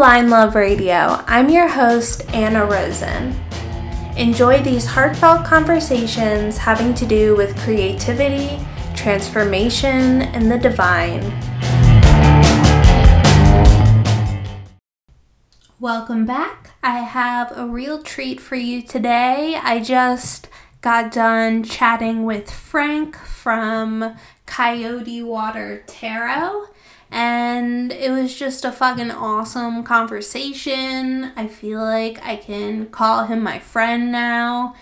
Blind Love Radio. I'm your host, Anna Rosen. Enjoy these heartfelt conversations having to do with creativity, transformation, and the divine. Welcome back. I have a real treat for you today. I just got done chatting with Frank from Coyote Water Tarot and it was just a fucking awesome conversation. I feel like I can call him my friend now.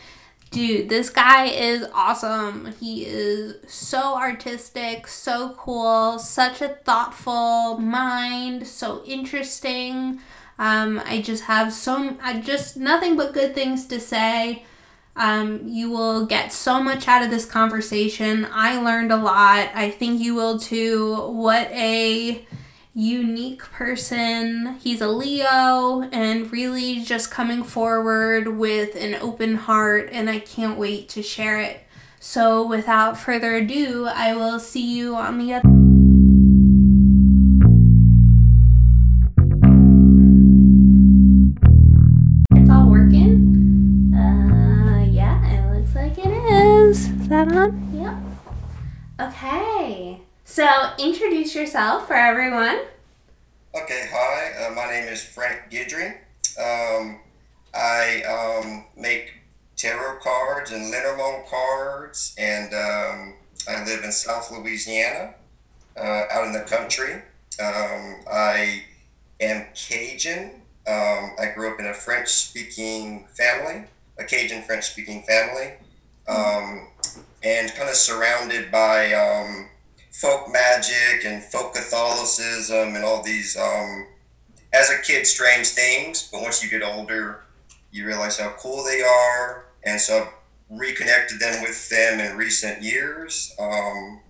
Dude, this guy is awesome. He is so artistic, so cool, such a thoughtful mind, so interesting. Um, I just have so I just nothing but good things to say. Um, you will get so much out of this conversation. I learned a lot. I think you will too. What a unique person. He's a Leo and really just coming forward with an open heart, and I can't wait to share it. So, without further ado, I will see you on the other. Is. Is that on? Yep. Okay. So, introduce yourself for everyone. Okay, hi. Uh, my name is Frank Guidry. Um, I um, make tarot cards and Lenormand cards, and um, I live in South Louisiana, uh, out in the country. Um, I am Cajun. Um, I grew up in a French speaking family, a Cajun French speaking family, um, and kind of surrounded by um, folk magic and folk Catholicism and all these, um, as a kid, strange things. But once you get older, you realize how cool they are. And so I've reconnected them with them in recent years. Um,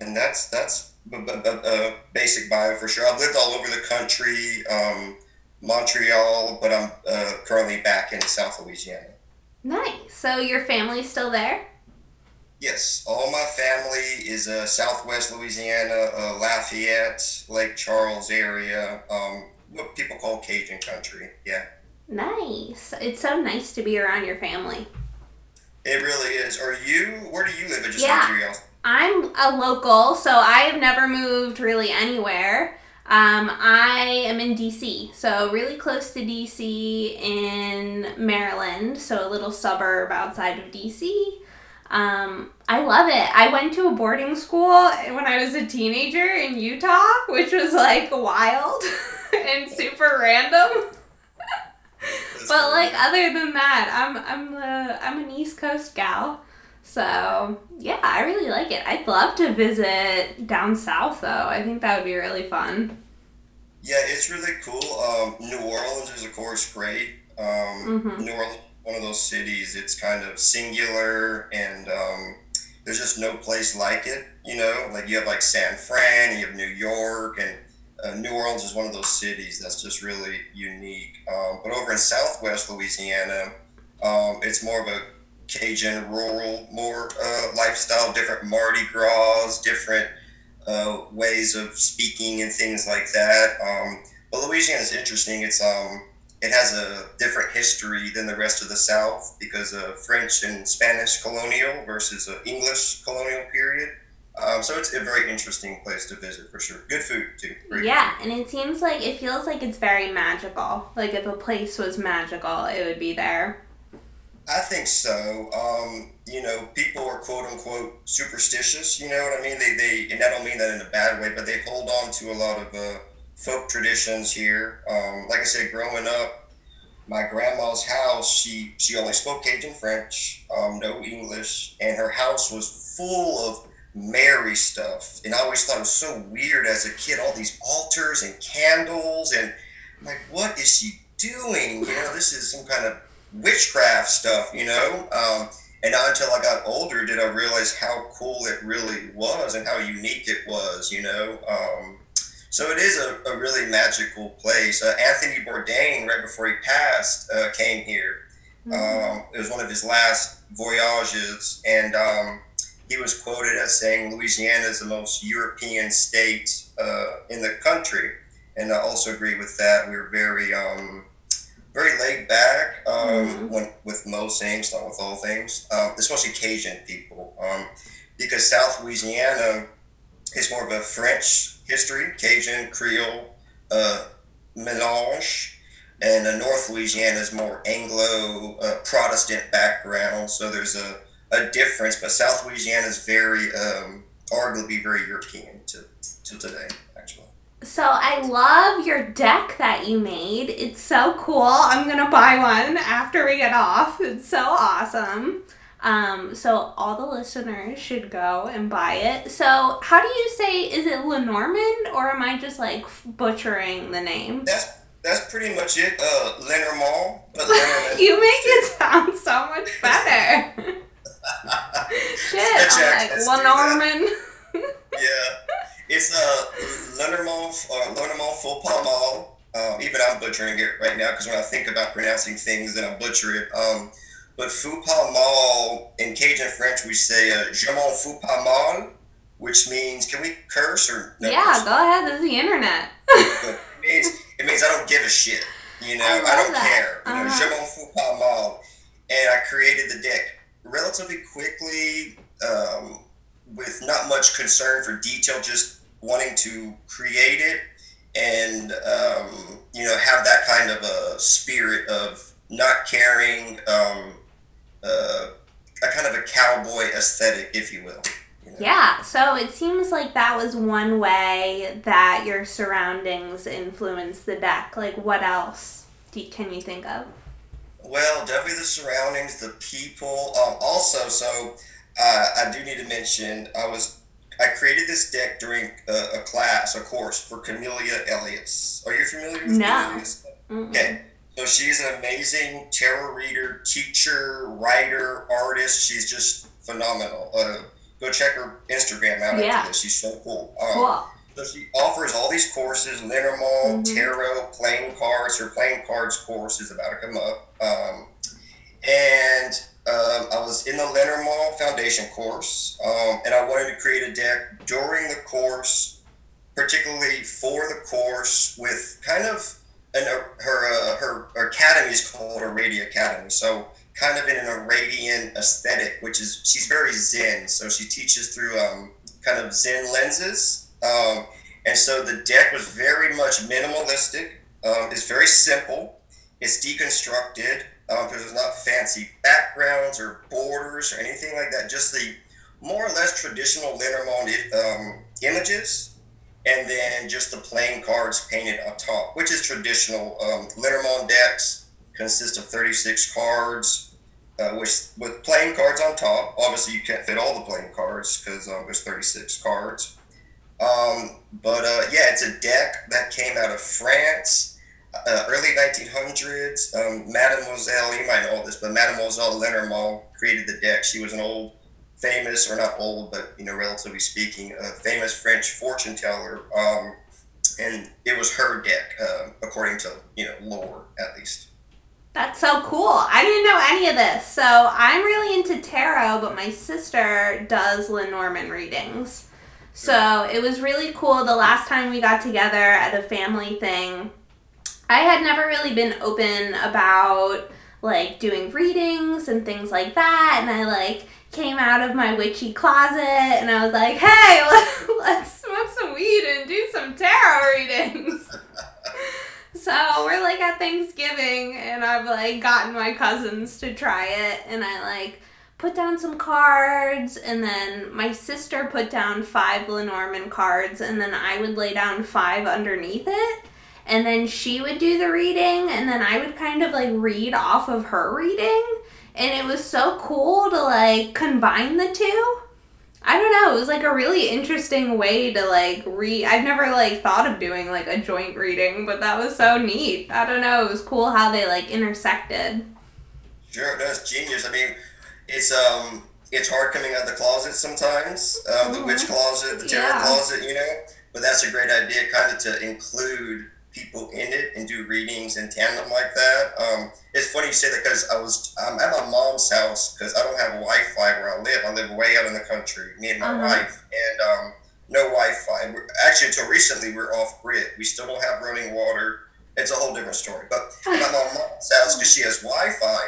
and that's that's a, a, a basic bio for sure. I've lived all over the country, um, Montreal, but I'm uh, currently back in South Louisiana. Nice. So, your family's still there? Yes, all my family is uh, Southwest Louisiana, uh, Lafayette, Lake Charles area, um, what people call Cajun country. Yeah, Nice. It's so nice to be around your family. it really is. Are you? Where do you live? Just Yeah. I'm a local, so I have never moved really anywhere. Um, I am in DC, so really close to DC in Maryland, so a little suburb outside of DC. Um, I love it. I went to a boarding school when I was a teenager in Utah, which was like wild and super random. But like other than that, I'm I'm the I'm an East Coast gal. So yeah, I really like it. I'd love to visit down south though. I think that would be really fun. yeah, it's really cool. Um, New Orleans is of course great. Um, Mhm. New Orleans, one of those cities. It's kind of singular, and um, there's just no place like it. You know, like you have like San Fran, you have New York, and uh, New Orleans is one of those cities that's just really unique. Um, but over in Southwest Louisiana, um, it's more of a Cajun rural, more uh, lifestyle, different Mardi Gras, different uh, ways of speaking and things like that. Um, but Louisiana is interesting. It's um, it has a different history than the rest of the South because of French and Spanish colonial versus uh, English colonial period. Um, so it's a very interesting place to visit for sure. Good food too. Good Yeah, and it seems like it feels like it's very magical. Like if a place was magical, it would be there. I think so. Um, you know, people are quote unquote superstitious. You know what I mean? They, they, and I don't mean that in a bad way, but they hold on to a lot of uh, folk traditions here. Um, like I said, growing up, my grandma's house, she she only spoke Cajun French, um, no English, and her house was full of Mary stuff. And I always thought it was so weird as a kid, all these altars and candles, and I'm like, what is she doing? You know, this is some kind of witchcraft stuff, you know. Um, and not until I got older did I realize how cool it really was and how unique it was, you know. Um, so it is a, a really magical place. Uh, Anthony Bourdain, right before he passed, uh, came here. Um, it was one of his last voyages, and um, he was quoted as saying Louisiana is the most European state uh, in the country. and I also agree with that. We're very um, very laid back um, mm-hmm. when, with most things, not with all things, um, especially Cajun people, um, because South Louisiana is more of a French history, Cajun, Creole, uh, melange, and uh, North Louisiana is more Anglo uh, Protestant background. So there's a, a difference, but South Louisiana is very, um, arguably very European to, to today. Actually. So I love your deck that you made. It's so cool. I'm gonna buy one after we get off. It's so awesome. Um, so all the listeners should go and buy it. So how do you say is it Lenormand or am I just like butchering the name? That's that's pretty much it. Uh, Lenormand. you make it sound so much better. Shit, I'm like Lenormand. yeah. It's uh, Lenormand, uh, Lenormand Faux. Um, even I'm butchering it right now because when I think about pronouncing things, then I butcher it. Um, but faux pas mal in Cajun French, we say uh, je m'en fous pas mal, which means can we curse or no yeah? Curse? Go ahead. This is the internet. it means it means I don't give a shit. You know, I, I don't that. care. You uh-huh. know, je m'en fous pas mal, and I created the deck relatively quickly. Um, with not much concern for detail, just wanting to create it and um, you know have that kind of a spirit of not caring, um, uh, a kind of a cowboy aesthetic, if you will. You know? Yeah, so it seems like that was one way that your surroundings influenced the deck. Like, what else you, can you think of? Well, definitely the surroundings, the people. Um, also, so uh, I do need to mention I was I created this deck during a, a class, a course for Camelia Elias. Are you familiar with no. Camelia? Okay. So she's an amazing tarot reader, teacher, writer, artist. She's just phenomenal. Uh, go check her Instagram out yeah. after this. She's so cool. Um, cool. So she offers all these courses: Lenormand, mm-hmm. tarot, playing cards. Her playing cards course is about to come up. Um, and um, I was in the Lenormand Foundation course, um, and I wanted to create a deck during the course, particularly for the course, with kind of an uh, her uh, her, academy is called a Aradia Academy, so kind of in an Arabian aesthetic, which is she's very Zen, so she teaches through um, kind of Zen lenses, um, and so the deck was very much minimalistic. Um, it's very simple. It's deconstructed um, there's not fancy backgrounds or borders or anything like that. Just the more or less traditional Lenormand um, images, and then just the playing cards painted on top, which is traditional. Um, Lenormand decks consist of 36 cards, uh, which with playing cards on top. Obviously, you can't fit all the playing cards because um, there's 36 cards. Um, but uh, yeah, it's a deck that came out of France uh, early 1900s, um, Mademoiselle, you might know all this, but Mademoiselle Lenormand created the deck. She was an old, famous, or not old, but, you know, relatively speaking, a famous French fortune teller. Um, and it was her deck, uh, according to, you know, lore, at least. That's so cool. I didn't know any of this. So I'm really into tarot, but my sister does Lenormand readings. So it was really cool the last time we got together at a family thing I had never really been open about like doing readings and things like that and I like came out of my witchy closet and I was like, "Hey, let's smoke some weed and do some tarot readings." so, we're like at Thanksgiving and I've like gotten my cousins to try it and I like put down some cards and then my sister put down 5 Lenormand cards and then I would lay down 5 underneath it and then she would do the reading and then I would kind of like read off of her reading and it was so cool to like combine the two. I don't know, it was like a really interesting way to like read. I've never like thought of doing like a joint reading, but that was so neat. I don't know, it was cool how they like intersected. Sure, that's genius. I mean, it's um it's hard coming out of the closet sometimes, um, the mm-hmm. witch closet, the tarot yeah. closet, you know. But that's a great idea, kind of to include people in it and do readings in tandem like that. Um, it's funny you say that because I was um, at my mom's house because I don't have Wi-Fi where I live. I live way out in the country, me and my uh-huh. wife, and um, no Wi-Fi. We're, actually, until recently, we're off grid. We still don't have running water. It's a whole different story. But my mom's house because she has Wi-Fi,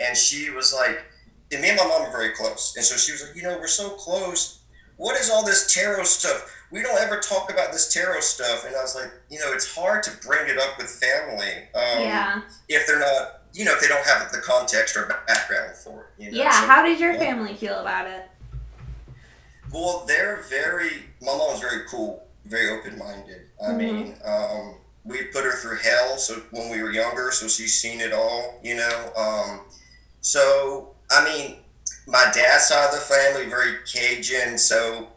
and she was like, and me and my mom are very close, and so she was like, you know, we're so close. What is all this tarot stuff? We don't ever talk about this tarot stuff. And I was like, you know, it's hard to bring it up with family um, yeah. if they're not, you know, if they don't have the context or background for it. You know? Yeah. So- How did your yeah. family feel about it? Well, they're very. My mom's very cool, very open minded. I Mhm. mean, um, we put her through hell. So when we were younger, so she's seen it all. You know. Um, so I mean, my dad's side of the family very Cajun, so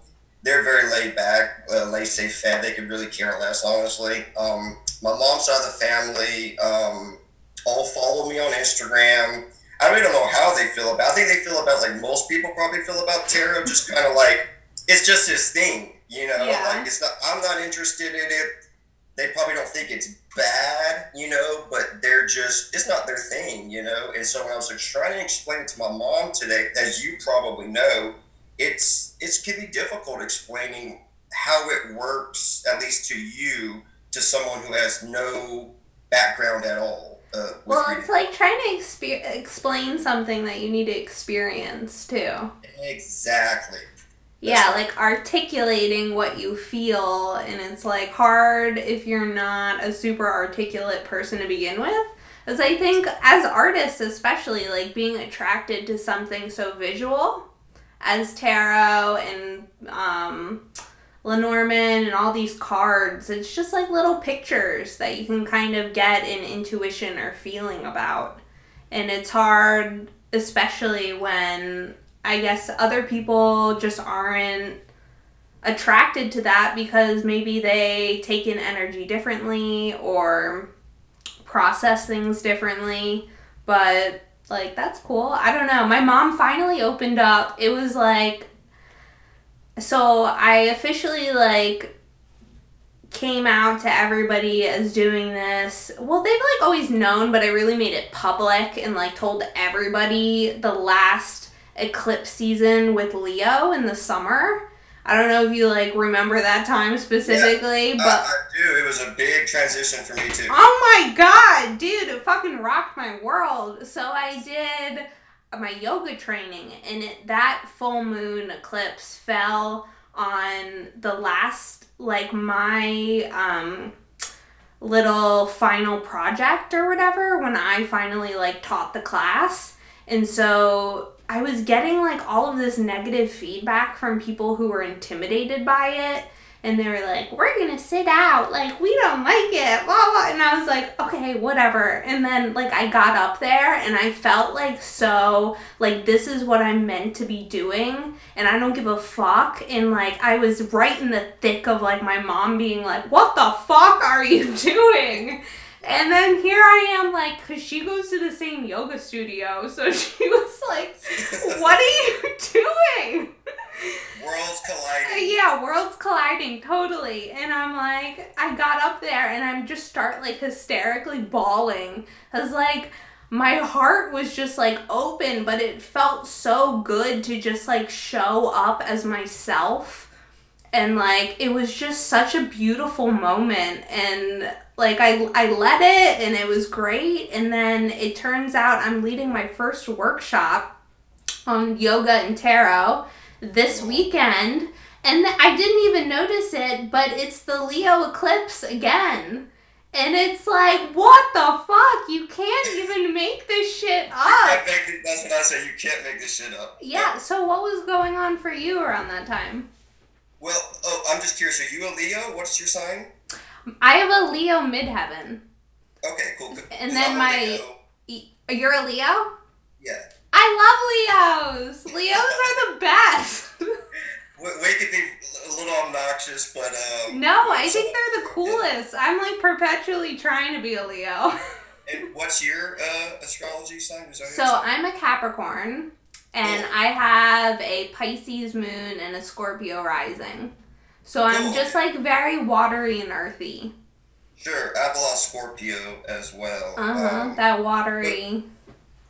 they're very laid back, uh, laissez faire. They could really care less, honestly. Um, my mom's side of the family um, all follow me on Instagram. I really don't know how they feel about. I think they feel about like most people probably feel about tarot, just kind of like it's just this thing, you know. Yeah. Like it's not. I'm not interested in it. They probably don't think it's bad, you know, but they're just it's not their thing, you know. And so when I was like, trying to explain it to my mom today, as you probably know, it's it can be difficult explaining how it works, at least to you, to someone who has no background at all. Uh, Well, reading. it's like trying to exper- explain something that you need to experience too. Exactly. Yeah, like articulating what you feel, and it's like hard if you're not a super articulate person to begin with. Because I think, as artists, especially, like being attracted to something so visual as tarot and um, Lenormand and all these cards, it's just like little pictures that you can kind of get an intuition or feeling about. And it's hard, especially when I guess other people just aren't attracted to that because maybe they take in energy differently or process things differently. But like that's cool. I don't know. My mom finally opened up. It was like so I officially like came out to everybody as doing this. Well, they've like always known, but I really made it public and like told everybody the last eclipse season with Leo in the summer. I don't know if you like remember that time specifically, but I, I do. It was a big transition for me too. Oh my god, dude, it fucking rocked my world. So I did my yoga training and it, that full moon eclipse fell on the last like my um little final project or whatever when I finally like taught the class. And so I was getting like all of this negative feedback from people who were intimidated by it. And they were like, we're gonna sit out. Like, we don't like it. Blah, blah. And I was like, okay, whatever. And then, like, I got up there and I felt like so, like, this is what I'm meant to be doing. And I don't give a fuck. And, like, I was right in the thick of, like, my mom being like, what the fuck are you doing? And then here I am, like, because she goes to the same yoga studio. So she was like, what are you doing? Worlds colliding. Yeah, worlds colliding totally. And I'm like, I got up there and I'm just start like hysterically bawling. Cause like my heart was just like open, but it felt so good to just like show up as myself. And like it was just such a beautiful moment and like I I let it and it was great and then it turns out I'm leading my first workshop on yoga and tarot this weekend and I didn't even notice it, but it's the Leo eclipse again. And it's like, what the fuck? You can't even make this shit up. That's what I say. You can't make this shit up. Yeah, so what was going on for you around that time? Well, oh, I'm just curious. Are you a Leo? What's your sign? I have a Leo midheaven. Okay, cool. And then I'm my- Leo. You're a Leo? Yeah. I love Leos. Leos are the best. We could be a little obnoxious, but um. no, I think they're the coolest. I'm like perpetually trying to be a Leo. And what's your uh, astrology sign? So sign? I'm a Capricorn, and. I have a Pisces moon and a Scorpio rising. So I'm just like very watery and earthy. Sure, I have a lot of Scorpio as well. Uh huh. Um, that watery.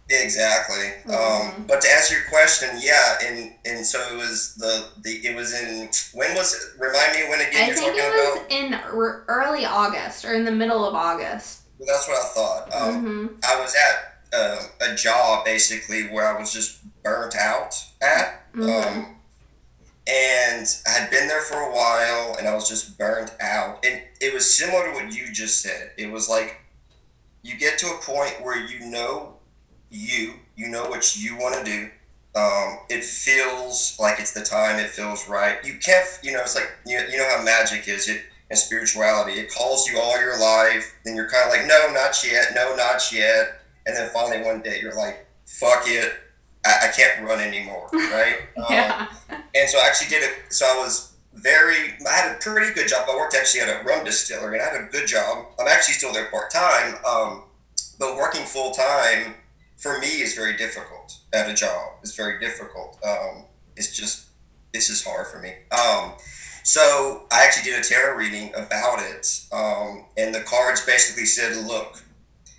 Exactly. Um, but to answer your question, yeah, and and so it was the the it was in when was it? Remind me when again I you're think it was about. in early August or in the middle of August. Well, that's what I thought. Um, hmm I was at um a job basically where I was just burnt out at. hmm Um, and I had been there for a while and I was just burnt out. And it was similar to what you just said. It was like you get to a point where you know you, you know what you want to do. Um, it feels like it's the time, it feels right. You can't, you know, it's like, you, you know how magic is it and spirituality. It calls you all your life, then you're kind of like, no, not yet, no, not yet. And then finally one day you're like, fuck it, I, I can't run anymore, right? Um, Yeah. and so I actually did it. So I was very, I had a pretty good job. I worked actually at a rum distillery and I had a good job. I'm actually still there part time. Um, but working full time for me is very difficult at a job. It's very difficult. Um, it's just, this is hard for me. Um, so I actually did a tarot reading about it. Um, and the cards basically said, look,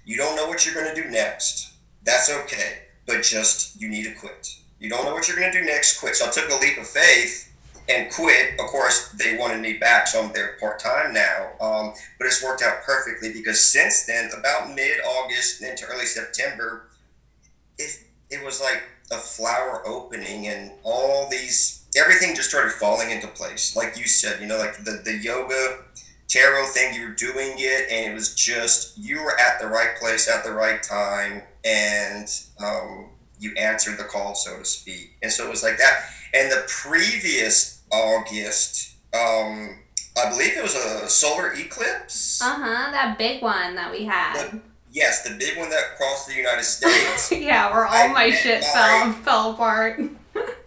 you don't know what you're going to do next. That's okay. But just, you need to quit. You don't know what you're going to do next, quit. So I took a leap of faith and quit. Of course, they wanted me back, so I'm there part time now. Um, but it's worked out perfectly because since then, about mid August into early September, it, it was like a flower opening and all these, everything just started falling into place. Like you said, you know, like the, the yoga tarot thing, you were doing it, and it was just, you were at the right place at the right time, and um, you answered the call, so to speak. And so it was like that. And the previous August, um, I believe it was a solar eclipse. Uh huh. That big one that we had. Yes, the big one that crossed the United States. yeah, where all I my shit my- fell fell apart.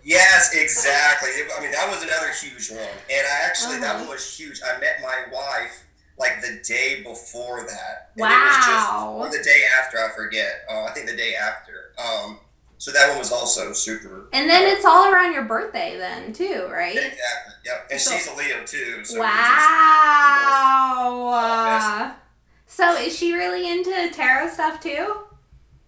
Yes, exactly. I mean, that was another huge one. And I actually, that Uh-huh. one was huge. I met my wife like the day before that. And it was just- Wow. or the day after, I forget. Uh, I think the day after. Um, so that one was also super. And then it's all around your birthday, then too, right? Exactly. Yep. And So- she's a Leo too. So we just- Wow. So is she really into tarot stuff too?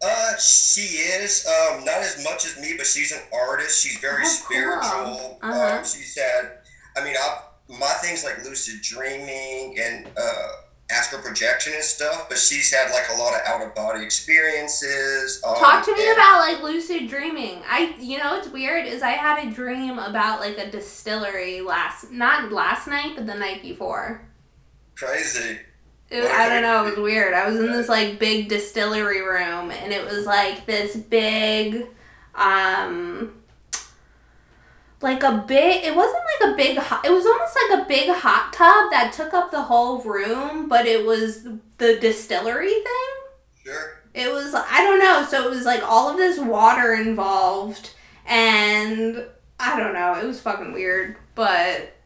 Uh, she is. Um, not as much as me, but she's an artist. She's very Oh, cool. spiritual. Uh-huh. Um, she's had. I mean, I my things like lucid dreaming and uh, astral projection and stuff. But she's had like a lot of out of body experiences. Um, Talk to me about like lucid dreaming. I, you know, what's weird is I had a dream about like a distillery last, not last night, but the night before. crazy. It, a I don't know. It was weird. I was in this like big distillery room, and it was like this big, um, like a big. It wasn't like a big. Hot, it was almost like a big hot tub that took up the whole room, but it was the distillery thing. Sure. It was I don't know. So it was like all of this water involved, and I don't know. It was fucking weird, but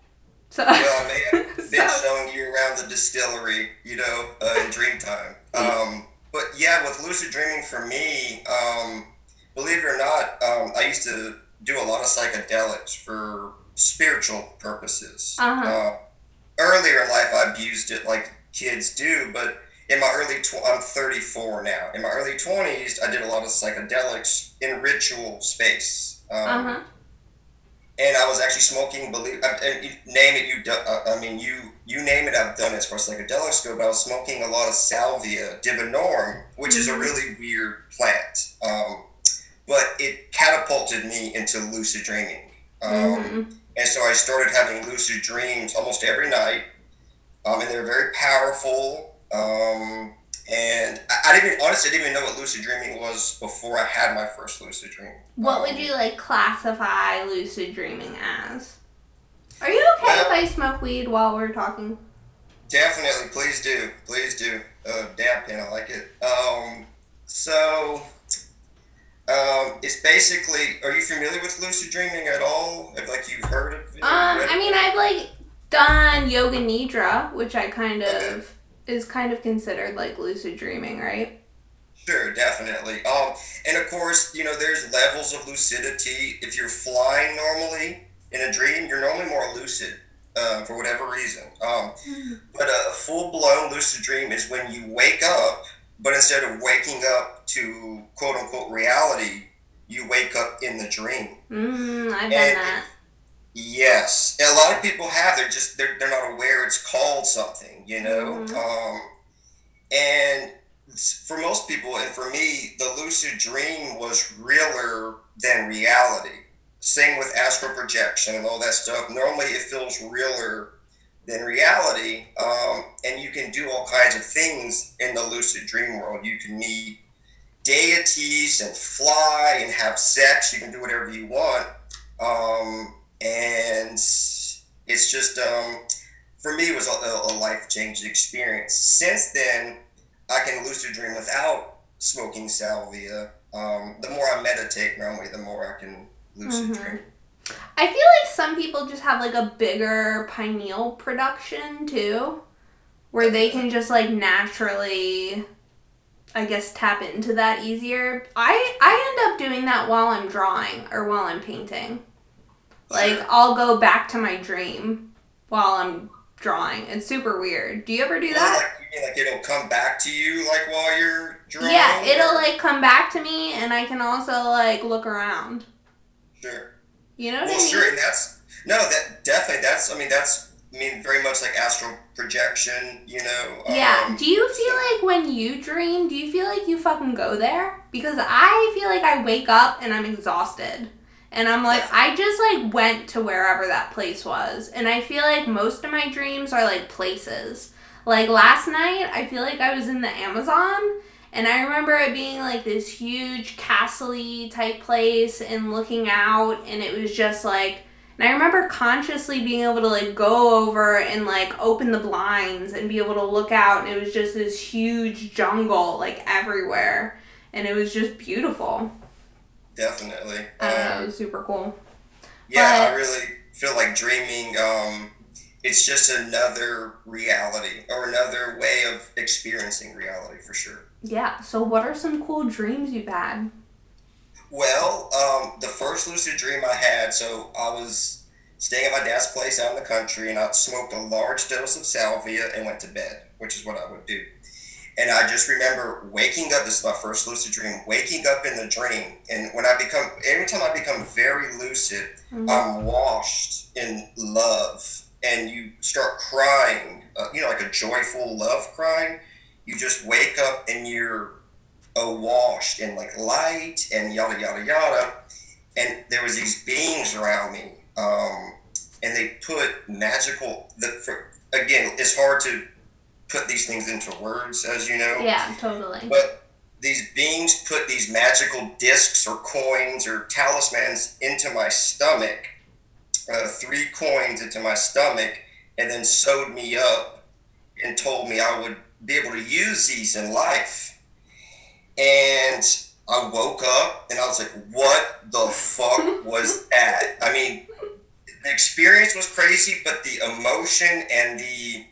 so. Well, man, been so showing you around the distillery, you know, uh, in dream time. Um, but yeah, with lucid dreaming for me, um, believe it or not, um, I used to do a lot of psychedelics for spiritual purposes. Uh-huh. Uh, earlier in life, I abused it like kids do, but in my early tw- I'm 34 now. In my early 20s, I did a lot of psychedelics in ritual space. Um, uh huh. And I was actually smoking. Believe uh, and name it, you. Uh, I mean, you you name it. I've done it as far as psychedelics go. But I was smoking a lot of salvia divinorum, which is a Mhm. really weird plant. Um, but it catapulted me into lucid dreaming. Um, Mhm. And so I started having lucid dreams almost every night. Um, and they're very powerful. Um, and I, I didn't even, honestly, I didn't even know what lucid dreaming was before I had my first lucid dream. What would Um, you like classify lucid dreaming as? Are you okay if I smoke weed while we're talking? Definitely, please do, please do. Uh, dab pen, I like it. Um, so, um, it's basically. Are you familiar with lucid dreaming at all? If like you've heard of it? Um, I mean? I've like done yoga nidra, which I kind Okay. Is kind of considered like lucid dreaming, right? Sure, definitely. Um, and of course, you know, there's levels of lucidity. If you're flying normally in a dream, you're normally more lucid. Um, for whatever reason. Um, but a full blown lucid dream is when you wake up, but instead of waking up to quote unquote reality, you wake up in the dream. Mm, I've done and, that. Yes, and a lot of people have. They're just they're, they're not aware it's called something, you know. Mm-hmm. Um, and for most people, and for me, the lucid dream was realer than reality. Same with astral projection and all that stuff. Normally, it feels realer than reality, um, and you can do all kinds of things in the lucid dream world. You can meet deities and fly and have sex. You can do whatever you want. Um, and it's just um, for me it was a, a life changing experience. Since then, I can lucid dream without smoking salvia. Um, the more I meditate, normally, the more I can lucid mm-hmm. dream. I feel like some people just have like a bigger pineal production too, where they can just like naturally, I guess, tap into that easier. I I end up doing that while I'm drawing or while I'm painting. Like I'll go back to my dream while I'm drawing. It's super weird. Do you ever do that? Like, like it'll come back to you like while you're drawing. Yeah, it'll like come back to me, and I can also like look around. Sure. You know what well, I mean? sure, and that's no, that definitely that's. I mean, that's I mean very much like astral projection. You know. Yeah. Um, do you feel like when you dream, do you feel like you fucking go there? Because I feel like I wake up and I'm exhausted. And I'm like, I just like went to wherever that place was. And I feel like most of my dreams are like places. Like last night, I feel like I was in the Amazon. And I remember it being like this huge castle type place and looking out. And it was just like, and I remember consciously being able to like go over and like open the blinds and be able to look out. And it was just this huge jungle like everywhere. And it was just beautiful. Definitely. Um, was super cool. Yeah, but, I really feel like dreaming. Um, it's just another reality or another way of experiencing reality for sure. Yeah. So, what are some cool dreams you've had? Well, um, the first lucid dream I had, so I was staying at my dad's place out in the country, and I smoked a large dose of salvia and went to bed, which is what I would do. And I just remember waking up. This is my first lucid dream. Waking up in the dream, and when I become, every time I become very lucid, mm-hmm. I'm washed in love, and you start crying. Uh, you know, like a joyful love crying. You just wake up and you're awash in like light and yada yada yada. And there was these beings around me, um, and they put magical. The for, again, it's hard to put these things into words, as you know. Yeah, totally. But these beings put these magical discs or coins or talismans into my stomach, uh, three coins into my stomach, and then sewed me up and told me I would be able to use these in life. And I woke up and I was like, what the fuck was that? I mean, the experience was crazy, but the emotion and the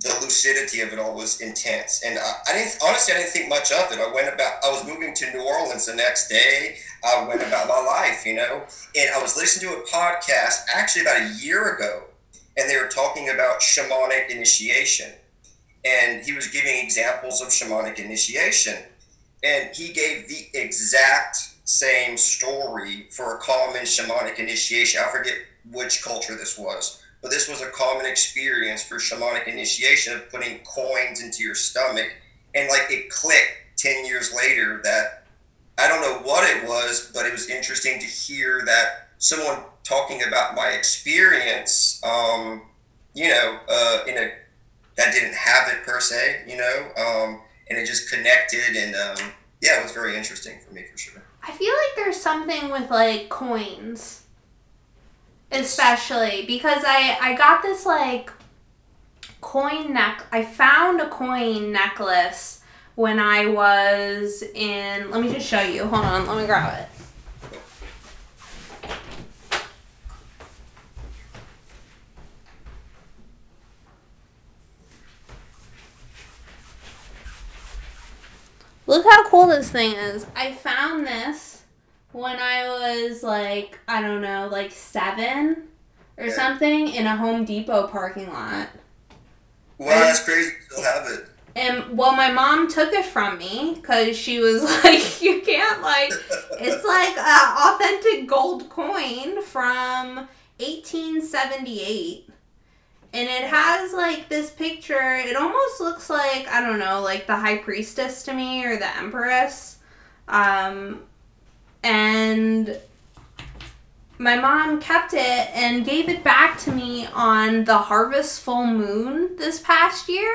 the lucidity of it all was intense. And I, I, didn't honestly I didn't think much of it. I went about I was moving to New Orleans the next day. I went about my life, you know. And I was listening to a podcast actually about a year ago, and they were talking about shamanic initiation. And he was giving examples of shamanic initiation. And he gave the exact same story for a common shamanic initiation. I forget which culture this was but this was a common experience for shamanic initiation of putting coins into your stomach. And like it clicked 10 years later that I don't know what it was, but it was interesting to hear that someone talking about my experience, um, you know, uh, in a that didn't have it per se, you know, um, and it just connected. And um, yeah, it was very interesting for me for sure. I feel like there's something with like coins especially because I I got this like coin neck. I found a coin necklace when I was in. Let me just show you. Hold on. Let me grab it. Look how cool this thing is. I found this when I was like, I don't know, like seven or something in a Home Depot parking lot. Wow, that's crazy. Still have it. And well, my mom took it from me because she was like, "You can't like." It's like an authentic gold coin from 1878, and it has like this picture. It almost looks like I don't know, like the high priestess to me or the empress. Um, and my mom kept it and gave it back to me on the harvest full moon this past year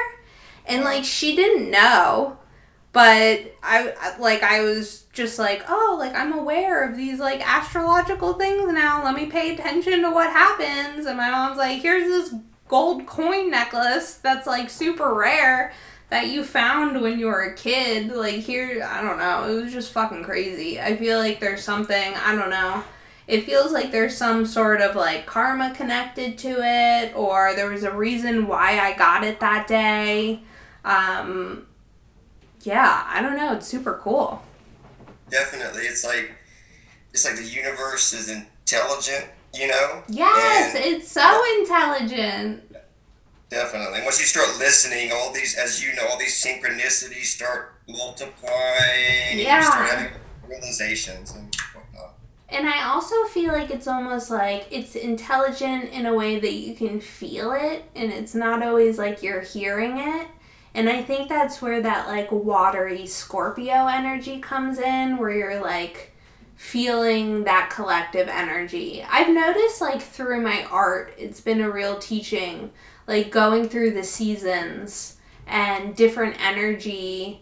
and like she didn't know but I like I was just like, oh, like I'm aware of these like astrological things now. Let me pay attention to what happens. And my mom's like, here's this gold coin necklace that's like super rare that you found when you were a kid. Like here, I don't know. It was just fucking crazy. I feel like there's something, I don't know. It feels like there's some sort of like karma connected to it or there was a reason why I got it that day. Um, yeah, I don't know. It's super cool. Definitely, it's like it's like the universe is intelligent, you know. Yes, and it's so intelligent. Definitely. Once you start listening, all these, as you know, all these synchronicities start multiplying. Yeah. you start having realizations and whatnot. And I also feel like it's almost like it's intelligent in a way that you can feel it, and it's not always like you're hearing it. And I think that's where that like watery Scorpio energy comes in, where you're like feeling that collective energy. I've noticed like through my art, it's been a real teaching, like going through the seasons and different energy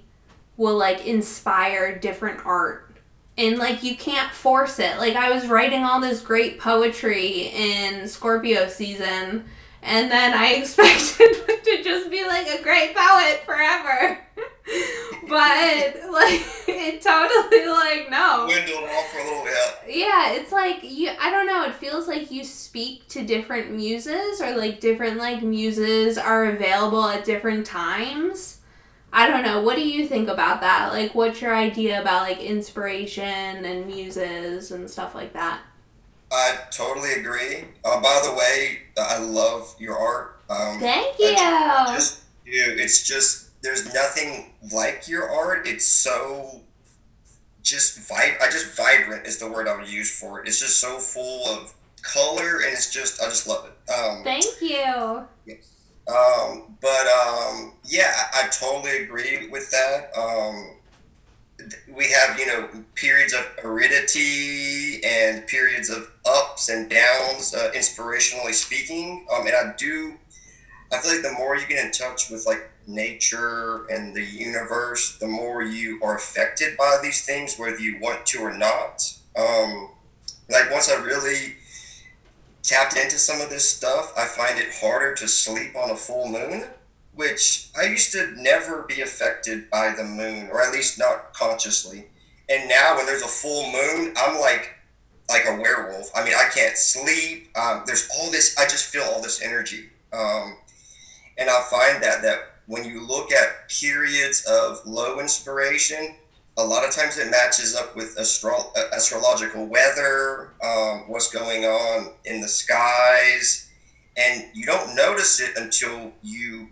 will like inspire different art. And like you can't force it. Like I was writing all this great poetry in Scorpio season and then I expected to just be like a great poet forever. but like it totally like no. Dwindled off for a little bit. Yeah, it's like you I don't know, it feels like you speak to different muses or like different like muses are available at different times. I don't know. What do you think about that? Like what's your idea about like inspiration and muses and stuff like that? I totally agree. Uh, by the way, I love your art. Um, Thank you. Just you, it's just there's nothing like your art. It's so just vibe. I just vibrant is the word I would use for it. It's just so full of color, and it's just I just love it. Um, Thank you. Yes. Um, but um, yeah, I, I totally agree with that. Um, we have you know periods of aridity and periods of ups and downs uh, inspirationally speaking um, and i do i feel like the more you get in touch with like nature and the universe the more you are affected by these things whether you want to or not um, like once i really tapped into some of this stuff i find it harder to sleep on a full moon which I used to never be affected by the moon, or at least not consciously. And now, when there's a full moon, I'm like like a werewolf. I mean, I can't sleep. Um, there's all this. I just feel all this energy, um, and I find that that when you look at periods of low inspiration, a lot of times it matches up with astro- astrological weather, um, what's going on in the skies, and you don't notice it until you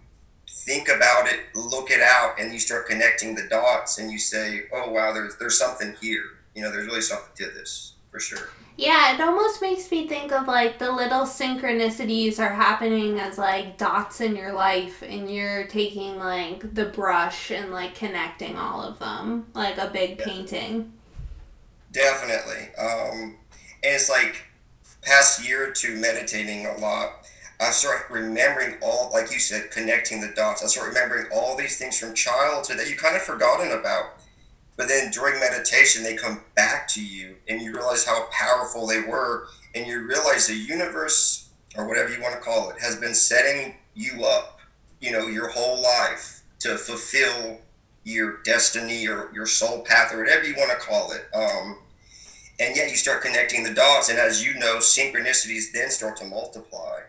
think about it, look it out, and you start connecting the dots, and you say, "Oh wow, there's there's something here. You know, there's really something to this for sure." Yeah, it almost makes me think of like the little synchronicities are happening as like dots in your life, and you're taking like the brush and like connecting all of them like a big yeah. painting. Definitely, um, and it's like past year or two meditating a lot I start remembering all, like you said, connecting the dots. I start remembering all these things from childhood that you kind of forgotten about. But then during meditation, they come back to you and you realize how powerful they were. And you realize the universe, or whatever you want to call it, has been setting you up, you know, your whole life to fulfill your destiny or your soul path or whatever you want to call it. Um, and yet you start connecting the dots. And as you know, synchronicities then start to multiply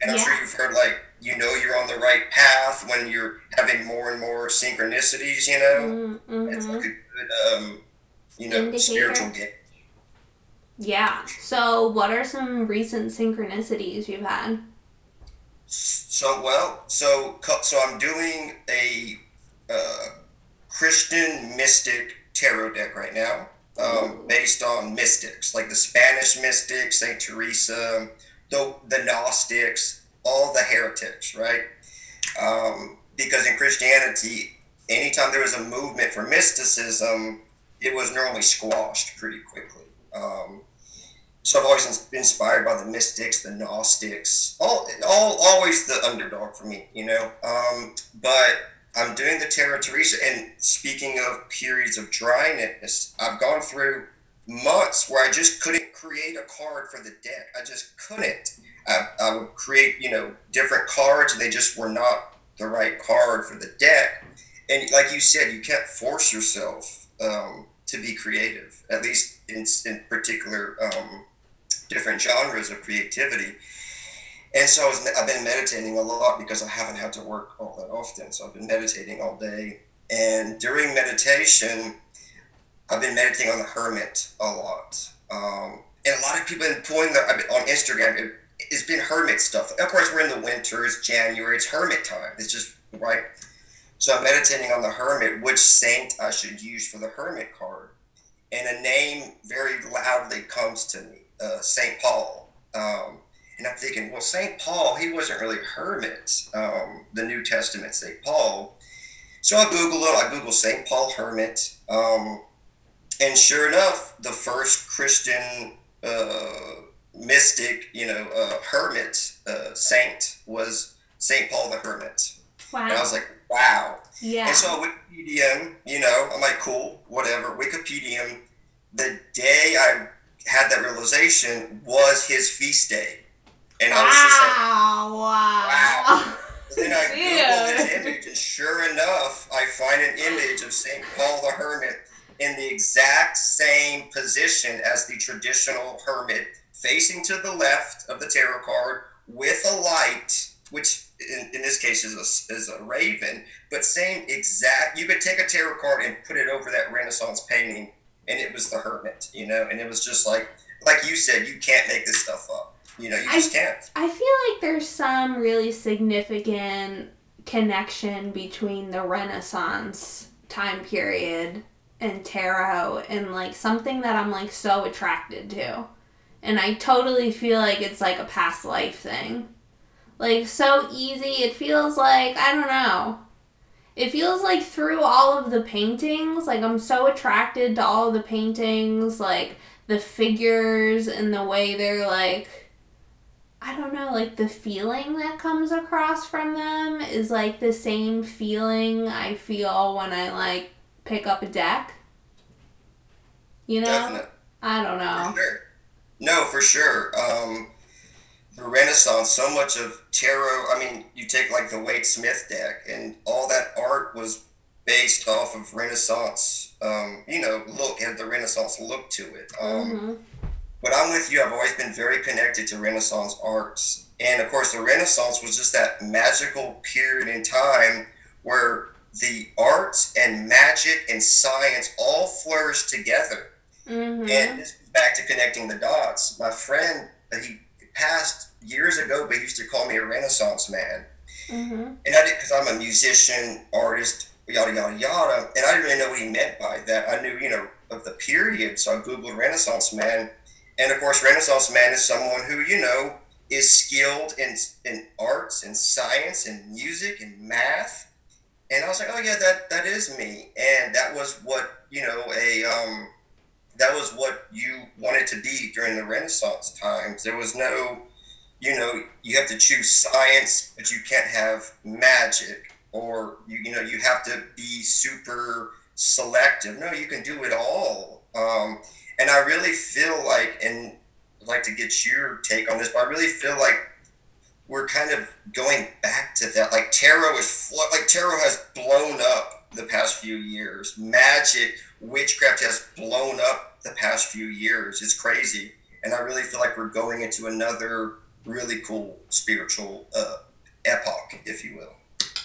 and I'm yeah. sure you've heard like you know you're on the right path when you're having more and more synchronicities. You know, mm-hmm. it's like a good um, you know Indicator. spiritual gift. Yeah. So, what are some recent synchronicities you've had? So well, so so I'm doing a Christian mystic tarot deck right now, um, based on mystics like the Spanish mystics, Saint Teresa, the the Gnostics, all the heretics, right? Um, because in Christianity, anytime there was a movement for mysticism, it was normally squashed pretty quickly. Um, so I've always been inspired by the mystics, the Gnostics, all, all always the underdog for me, you know. Um, but I'm doing the Terra Teresa, and speaking of periods of dryness, I've gone through months where I just couldn't create a card for the deck. I just couldn't. I, I would create, you know, different cards, and they just were not the right card for the deck. And like you said, you can't force yourself um, to be creative, at least in, in particular um, different genres of creativity. And so I was, I've been meditating a lot because I haven't had to work all that often. So I've been meditating all day. And during meditation, I've been meditating on the hermit a lot. Um, and a lot of people have been pulling their, on Instagram, it, it's been hermit stuff. Of course, we're in the winter, it's January, it's hermit time. It's just, right? So I'm meditating on the hermit, which saint I should use for the hermit card. And a name very loudly comes to me uh, St. Paul. Um, and I'm thinking, well, St. Paul, he wasn't really a hermit, um, the New Testament St. Paul. So I Google it, I Google St. Paul hermit. Um, and sure enough, the first Christian uh, mystic, you know, uh, hermit uh, saint was St. Paul the Hermit. Wow. And I was like, wow. Yeah. And so Wikipedia, you know, I'm like, cool, whatever. Wikipedia, the day I had that realization was his feast day. And I was just like, wow. wow. then I Googled his image, and sure enough, I find an image of St. Paul the Hermit in the exact same position as the traditional hermit, facing to the left of the tarot card with a light, which in, in this case is a, is a raven, but same exact. You could take a tarot card and put it over that Renaissance painting and it was the hermit, you know, and it was just like like you said, you can't make this stuff up. You know, you just can't. I feel like there's some really significant connection between the Renaissance time period and tarot and like something that I'm like so attracted to. And I totally feel like it's like a past life thing. Like so easy. It feels like I don't know it feels like through all of the paintings, like I'm so attracted to all the paintings, like the figures and the way they're like I don't know, like the feeling that comes across from them is like the same feeling I feel when I like pick up a deck. You know? Definitely. I don't know. For sure. No, for sure. Um the Renaissance, so much of tarot. I mean, you take like the Waite Smith deck, and all that art was based off of Renaissance. Um, you know, look at the Renaissance look to it. Um, mm-hmm. But I'm with you. I've always been very connected to Renaissance arts, and of course, the Renaissance was just that magical period in time where the arts and magic and science all flourished together. Mm-hmm. And this back to connecting the dots. My friend, he passed years ago, but he used to call me a Renaissance man. Mm-hmm. And I did because I'm a musician, artist, yada yada yada, and I didn't really know what he meant by that. I knew, you know, of the period, so I googled Renaissance man, and of course, Renaissance man is someone who you know is skilled in in arts and science and music and math. And I was like, oh yeah, that that is me, and that was what you know a um, that was what you wanted to be during the Renaissance times. There was no you know, you have to choose science, but you can't have magic, or you, you know, you have to be super selective. No, you can do it all. Um, and I really feel like, and I'd like to get your take on this, but I really feel like we're kind of going back to that. Like tarot is like tarot has blown up the past few years. Magic, witchcraft has blown up the past few years. It's crazy, and I really feel like we're going into another really cool spiritual uh, epoch, if you will.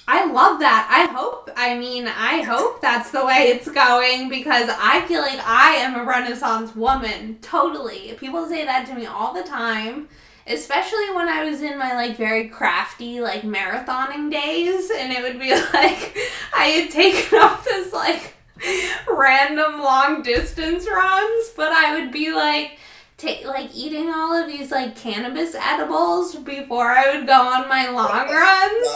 I love that. I hope, I mean, I hope that's the way it's going because I feel like I am a Renaissance woman. Totally. People say that to me all the time, especially when I was in my like very crafty like marathoning days and it would be like I had taken up this like like random long distance runs, but I would be like take like eating all of these like cannabis edibles before I would go on my long runs.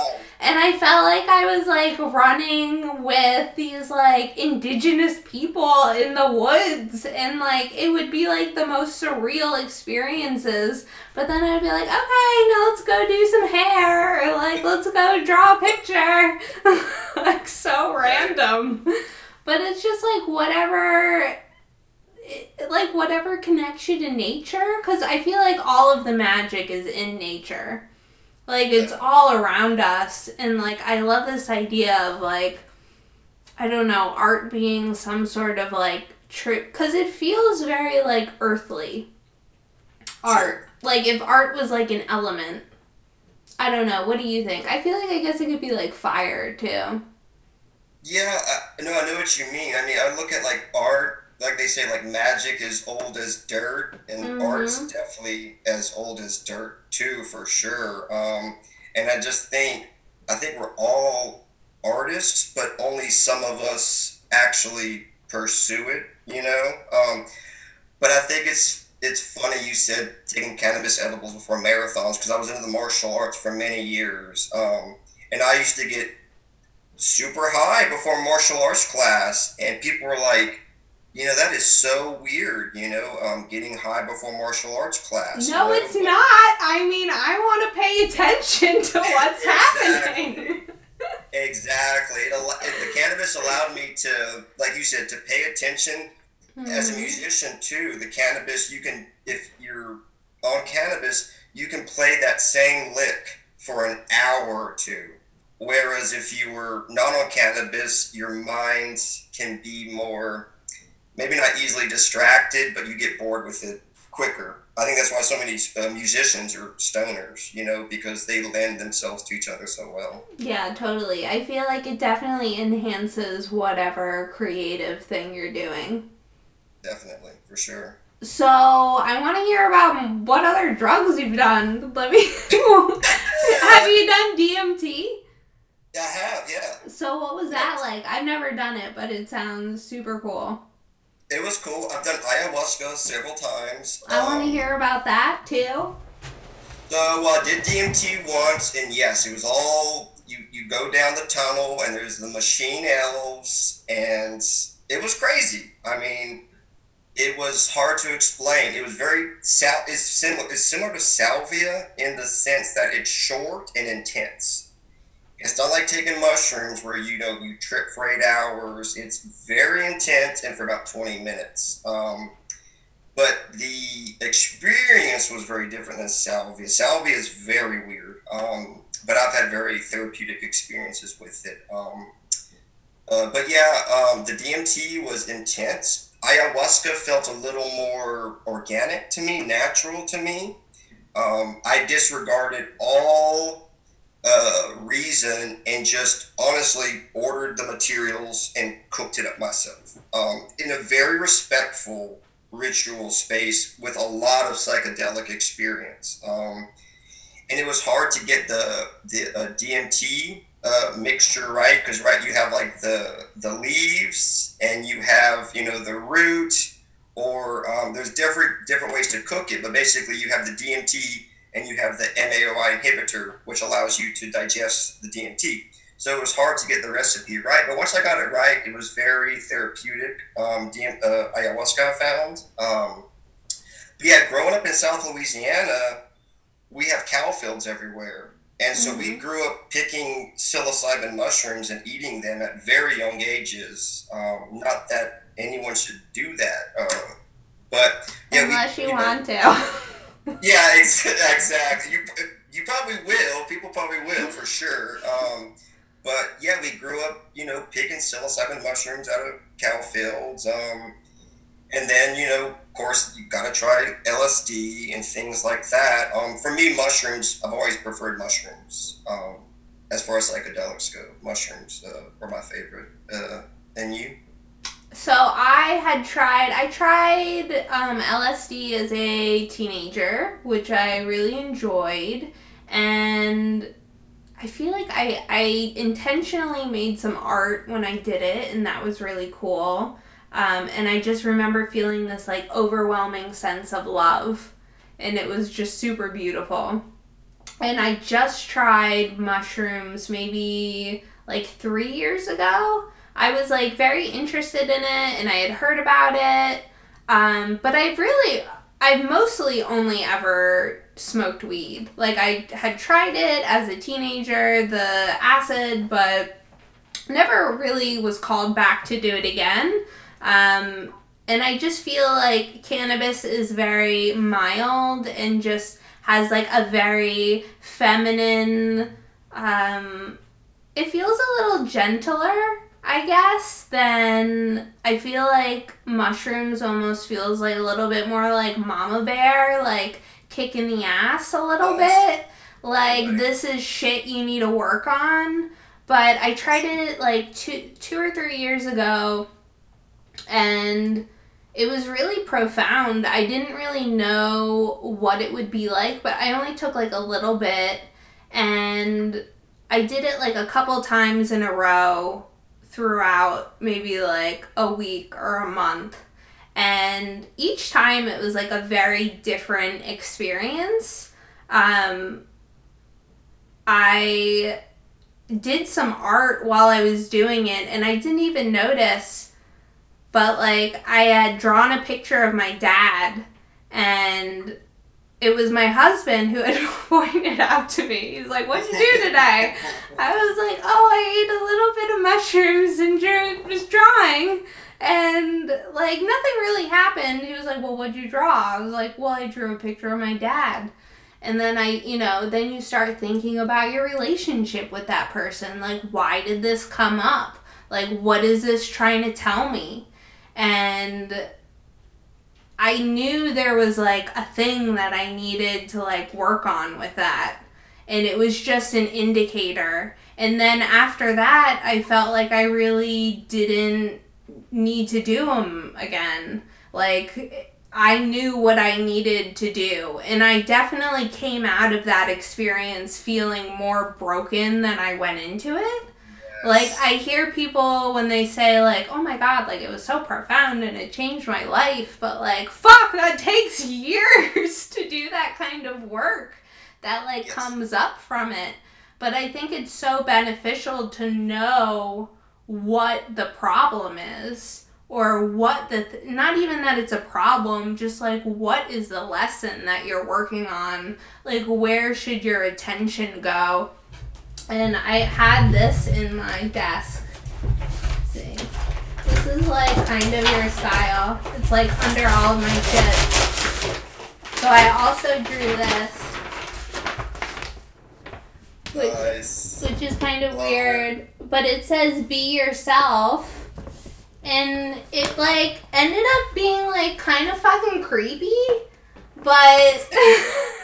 And I felt like I was like running with these like indigenous people in the woods and like it would be like the most surreal experiences. But then I'd be like, okay, now let's go do some hair or like let's go draw a picture. like so random. But it's just like whatever like whatever connection to nature because i feel like all of the magic is in nature. Like it's all around us and like i love this idea of like i don't know art being some sort of like trip because it feels very like earthly. Art. Like if art was like an element i don't know what do you think? I feel like i guess it could be like fire too. Yeah I, no i know what you mean. I mean i look at like art like they say, like magic is old as dirt, and mm-hmm. art's definitely as old as dirt too, for sure. Um, and I just think, I think we're all artists, but only some of us actually pursue it. You know, um, but I think it's it's funny you said taking cannabis edibles before marathons because I was into the martial arts for many years, um, and I used to get super high before martial arts class, and people were like you know, that is so weird, you know, um, getting high before martial arts class. No, know? it's not. I mean, I want to pay attention to what's happening. exactly. It, it, the cannabis allowed me to, like you said, to pay attention mm-hmm. as a hmm. musician too. The cannabis, you can, if you're on cannabis, you can play that same lick for an hour or two. Whereas if you were not on cannabis, your mind can be more maybe not easily distracted, but you get bored with it quicker. I think that's why so many uh, musicians are stoners, you know, because they lend themselves to each other so well. Yeah, totally. I feel like it definitely enhances whatever creative thing you're doing. Definitely, for sure. So I want to hear about what other drugs you've done. Let me. have you done DMT? Yeah, I have. Yeah. So what was that like? I've never done it, but it sounds super cool. It was cool. I've done ayahuasca several times. I um, want to hear about that too. So I did DMT once, and yes, it was all you. You go down the tunnel, and there's the machine elves, and it was crazy. I mean, it was hard to explain. It was very sal. It's similar. It's similar to salvia in the sense that it's short and intense it's not like taking mushrooms where you know you trip for eight hours. It's very intense and for about twenty minutes. Um, but the experience was very different than salvia. Salvia is very weird, um, but I've had very therapeutic experiences with it. Um, uh, but yeah, um, the DMT was intense. Ayahuasca felt a little more organic to me, natural to me. Um, I disregarded all uh, reason and just honestly ordered the materials and cooked it up myself um, in a very respectful ritual space with a lot of psychedelic experience. Um, and it was hard to get the the uh, DMT uh, mixture right because right you have like the the leaves and you have you know the root or um, there's different different ways to cook it but basically you have the DMT and you have the MAOI inhibitor, which allows you to digest the DMT. So it was hard to get the recipe right, but once I got it right, it was very therapeutic. Um, DM, uh, ayahuasca found. Um, but yeah, growing up in South Louisiana, we have cow fields everywhere. And so mm-hmm. we grew up picking psilocybin mushrooms and eating them at very young ages. Um, not that anyone should do that, uh, but yeah, unless we, you, you know, want to. yeah, exactly. You you probably will. People probably will for sure. Um, but yeah, we grew up, you know, picking psilocybin mushrooms out of cow fields. Um, and then, you know, of course, you got to try LSD and things like that. Um, for me, mushrooms, I've always preferred mushrooms. Um, as far as psychedelics go, mushrooms uh, are my favorite. Uh, and you? So I had tried. I tried um, LSD as a teenager, which I really enjoyed, and I feel like I I intentionally made some art when I did it, and that was really cool. Um, and I just remember feeling this like overwhelming sense of love, and it was just super beautiful. And I just tried mushrooms maybe like three years ago. I was like very interested in it, and I had heard about it. Um, but I've really, I've mostly only ever smoked weed. Like I had tried it as a teenager, the acid, but never really was called back to do it again. Um, and I just feel like cannabis is very mild and just has like a very feminine, um, it feels a little gentler, I guess, then I feel like mushrooms almost feels like a little bit more like mama bear, like kicking the ass a little bit. Like this is shit you need to work on. But I tried it like two two or three years ago and it was really profound. I didn't really know what it would be like, but I only took like a little bit and I did it like a couple times in a row throughout maybe like a week or a month. And each time it was like a very different experience. Um, I did some art while I was doing it, and I didn't even notice but like I had drawn a picture of my dad and it was my husband who had pointed out to me. He's like, "What'd you do today?" I was like, "Oh, I ate a little bit of mushrooms and drew was drawing." And like nothing really happened. He was like, "Well, what'd you draw?" I was like, "Well, I drew a picture of my dad." And then I, you know, then you start thinking about your relationship with that person. Like, why did this come up? Like, what is this trying to tell me? and I knew there was like a thing that I needed to like work on with that. And it was just an indicator. And then after that, I felt like I really didn't need to do them again. Like, I knew what I needed to do. And I definitely came out of that experience feeling more broken than I went into it. Like I hear people when they say like, "Oh my god, like it was so profound and it changed my life," but like, fuck, that takes years to do that kind of work. That like yes. comes up from it. But I think it's so beneficial to know what the problem is or what the th- not even that it's a problem just like what is the lesson that you're working on like where should your attention go and I had this in my desk. Let's see. This is like kind of your style. It's like under all of my shit. So I also drew this. Which, nice. which is kind of weird. But it says be yourself. And it like ended up being like kind of fucking creepy. But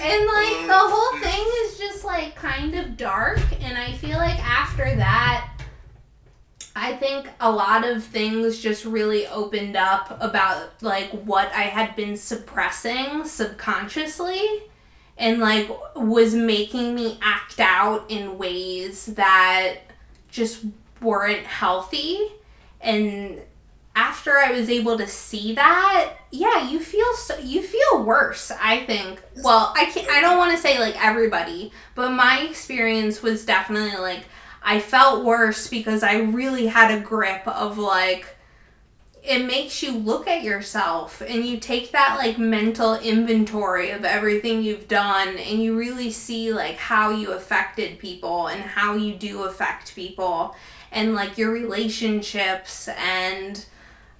and like mm. the whole thing is just like kind of dark and i feel like after that i think a lot of things just really opened up about like what i had been suppressing subconsciously and like was making me act out in ways that just weren't healthy. And after I was able to see that, yeah, you feel so you feel worse, I think. Well, I can't. I don't want to say like everybody, but my experience was definitely like I felt worse because I really had a grip of like it makes you look at yourself and you take that like mental inventory of everything you've done and you really see like how you affected people and how you do affect people and like your relationships and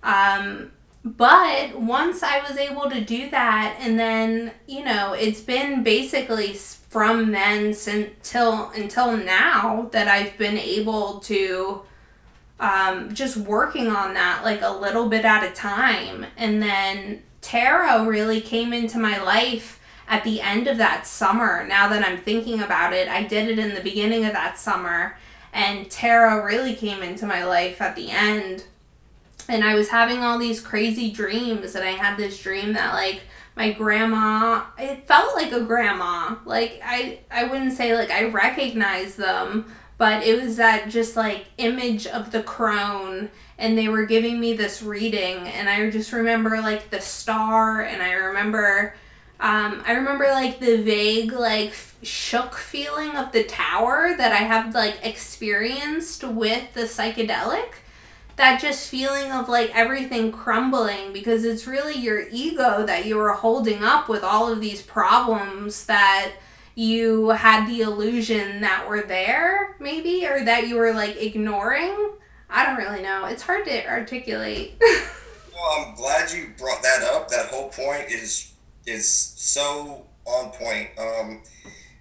um, but once I was able to do that, and then you know, it's been basically from then until until now that I've been able to um, just working on that like a little bit at a time, and then tarot really came into my life at the end of that summer. Now that I'm thinking about it, I did it in the beginning of that summer, and tarot really came into my life at the end and I was having all these crazy dreams and I had this dream that like my grandma it felt like a grandma. Like i i wouldn't say like i recognize them but it was that just like image of the crone and they were giving me this reading and i just remember like the star and i remember um, i remember like the vague like shook feeling of the tower that i have like experienced with the psychedelic that just feeling of like everything crumbling because it's really your ego that you were holding up with all of these problems that you had the illusion that were there maybe or that you were like ignoring. I don't really know. It's hard to articulate. Well i'm glad you brought that up. That whole point is is so on point um,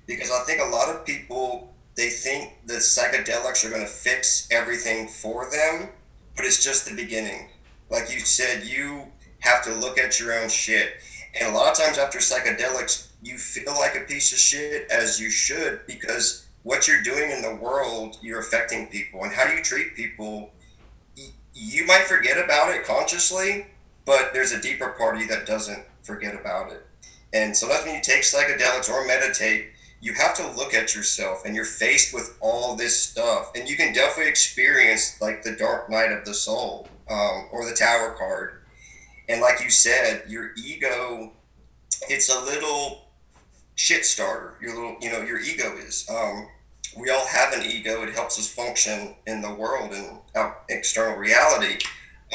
because i think a lot of people they think the psychedelics are going to fix everything for them but it's just the beginning. Like you said, you have to look at your own shit. And a lot of times after psychedelics, you feel like a piece of shit, as you should, because what you're doing in the world, you're affecting people. And how do you treat people, you might forget about it consciously, but there's a deeper part of you that doesn't forget about it. And sometimes when you take psychedelics or meditate, you have to look at yourself and you're faced with all this stuff. And you can definitely experience like the dark night of the soul um, or the tower card. And like you said your ego it's a little shit starter. Your little you know your ego is. Um, we all have an ego. It helps us function in the world and external reality.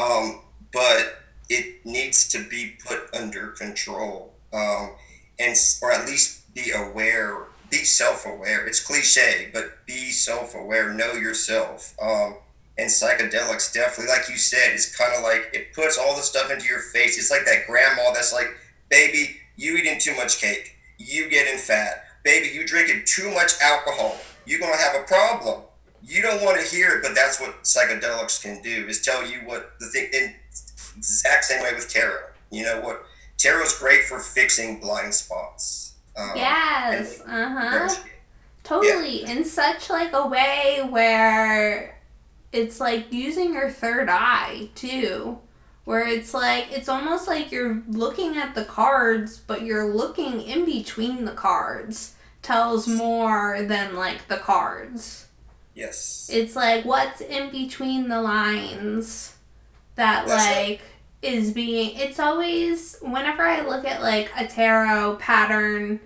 Um, but it needs to be put under control um, and or at least be aware be self-aware. It's cliche, but be self-aware. Know yourself. Um, and psychedelics definitely, like you said, it's kind of like it puts all the stuff into your face. It's like that grandma that's like, "Baby, you eating too much cake. You getting fat. Baby, you drinking too much alcohol. You're gonna have a problem." You don't want to hear it, but that's what psychedelics can do: is tell you what the thing. In exact same way with tarot. You know what? Tarot's great for fixing blind spots um, yes. Uh huh. Totally. Yeah. In such like a way where it's like using your third eye too. Where it's like it's almost like you're looking at the cards, but you're looking in between the cards. Tells more than like the cards. Yes. It's like what's in between the lines that That's like it is being it's always whenever I look at like a tarot pattern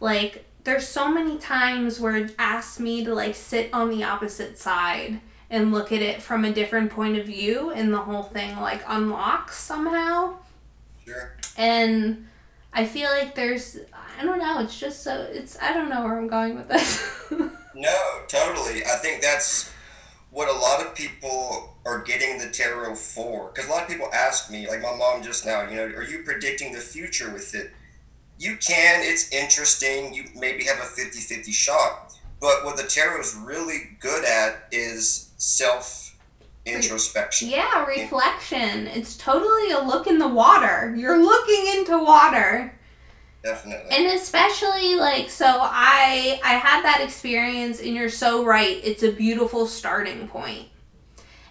like there's so many times where it asks me to like sit on the opposite side and look at it from a different point of view and the whole thing like unlocks somehow. Sure. And I feel like there's I don't know, it's just so it's I don't know where I'm going with this. no, totally. I think that's what a lot of people are getting the tarot for. Because a lot of people ask me, like my mom just now, you know, are you predicting the future with it? You can, it's interesting. You maybe have a 50 50 shot. But what the tarot is really good at is self introspection. Yeah, reflection. It's totally a look in the water. You're looking into water. Definitely. And especially like so I I had that experience and you're so right. It's a beautiful starting point.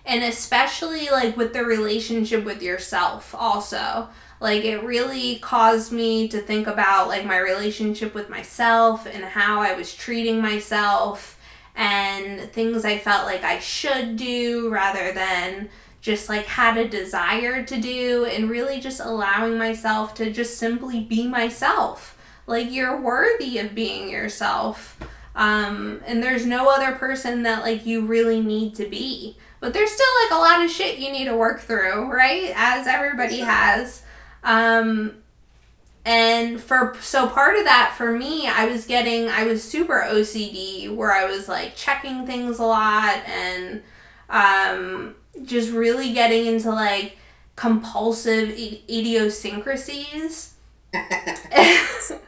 And especially like with the relationship with yourself also. Like it really caused me to think about like my relationship with myself and how I was treating myself and things I felt like I should do rather than just like had a desire to do and really just allowing myself to just simply be myself. Like you're worthy of being yourself. Um, and there's no other person that like you really need to be. But there's still like a lot of shit you need to work through, right? As everybody has. Um, and for so part of that for me, I was getting I was super OCD where I was like checking things a lot and um just really getting into like compulsive idiosyncrasies.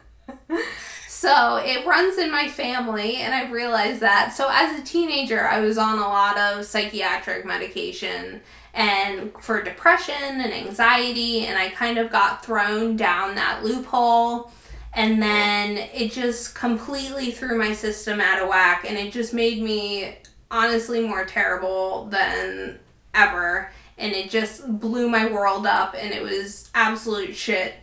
so it runs in my family, and I've realized that. So as a teenager, I was on a lot of psychiatric medication and for depression and anxiety, and I kind of got thrown down that loophole. And then it just completely threw my system out of whack, and it just made me honestly more terrible than ever and it just blew my world up and it was absolute shit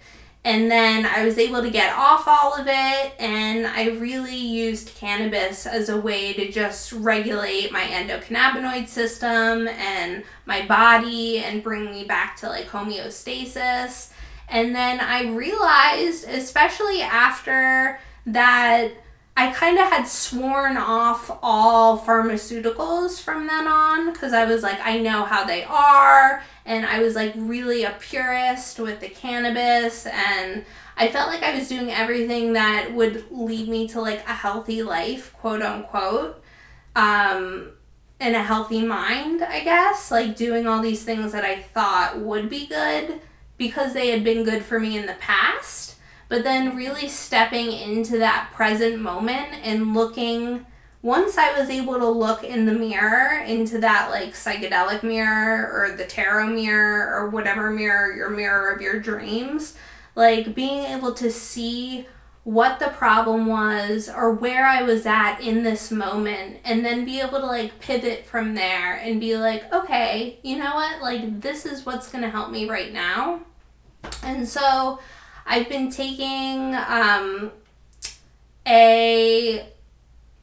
And then I was able to get off all of it, and I really used cannabis as a way to just regulate my endocannabinoid system and my body and bring me back to like homeostasis. And then I realized, especially after that I kind of had sworn off all pharmaceuticals from then on because I was like, I know how they are. And I was like really a purist with the cannabis. And I felt like I was doing everything that would lead me to like a healthy life, quote unquote. Um, and a healthy mind, I guess. Like doing all these things that I thought would be good because they had been good for me in the past but then really stepping into that present moment and looking once I was able to look in the mirror into that like psychedelic mirror or the tarot mirror or whatever mirror, your mirror of your dreams, like being able to see what the problem was or where I was at in this moment and then be able to like pivot from there and be like, okay, you know what? Like this is what's going to help me right now. And so I've been taking um, a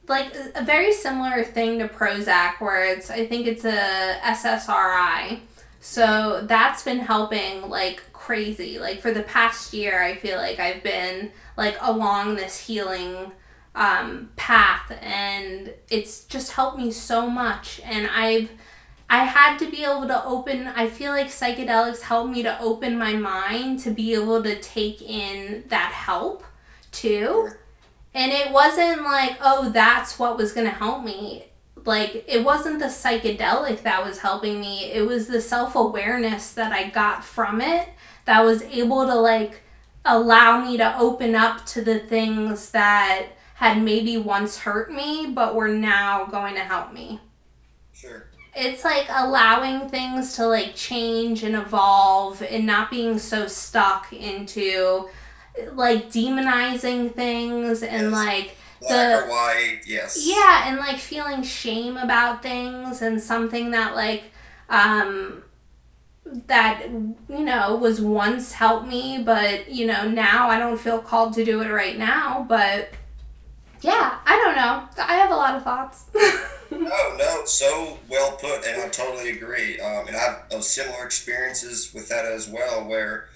like a very similar thing to Prozac, where it's I think it's a SSRI. So that's been helping like crazy. Like for the past year, I feel like I've been like along this healing um, path, and it's just helped me so much. And I've I had to be able to open, I feel like psychedelics helped me to open my mind to be able to take in that help too. And it wasn't like, oh, that's what was going to help me. Like, it wasn't the psychedelic that was helping me, it was the self awareness that I got from it that was able to, like, allow me to open up to the things that had maybe once hurt me, but were now going to help me. Sure it's like allowing things to like change and evolve and not being so stuck into like demonizing things and yes. like Black the white, yes. Yeah, and like feeling shame about things and something that like um that you know was once helped me but you know now I don't feel called to do it right now but yeah, I don't know. I have a lot of thoughts. no, no, so well put, and I totally agree. Um, and I have similar experiences with that as well, where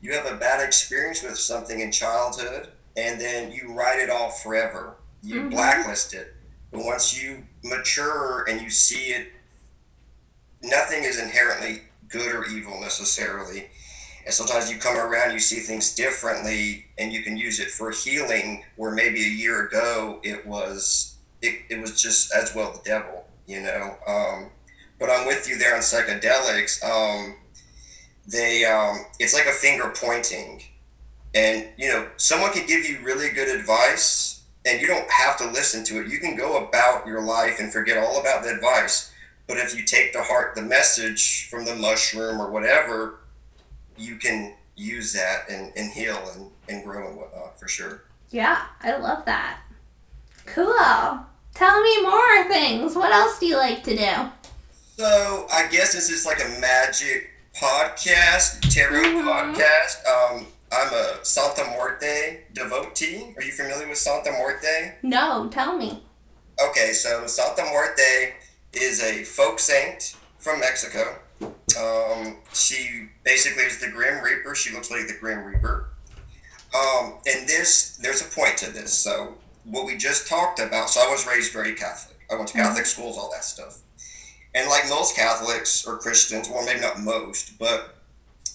you have a bad experience with something in childhood, and then you write it off forever. You mm-hmm. blacklist it. But once you mature and you see it, nothing is inherently good or evil necessarily. And sometimes you come around, you see things differently, and you can use it for healing. Where maybe a year ago it was it, it was just as well the devil, you know. Um, but I'm with you there on psychedelics. Um, they um, it's like a finger pointing, and you know someone can give you really good advice, and you don't have to listen to it. You can go about your life and forget all about the advice. But if you take to heart the message from the mushroom or whatever, you can use that and, and heal and, and grow and whatnot for sure. Yeah, I love that. Cool. Tell me more things. What else do you like to do? So I guess this is like a magic podcast, tarot mm-hmm. podcast. Um, I'm a Santa Muerte devotee. Are you familiar with Santa Muerte? No, tell me. Okay, so Santa Muerte is a folk saint from Mexico. Um, she basically is the Grim Reaper. She looks like the Grim Reaper. Um, and this, there's a point to this. So what we just talked about. So I was raised very Catholic. I went to Catholic mm-hmm. schools, all that stuff. And like most Catholics or Christians, well, maybe not most, but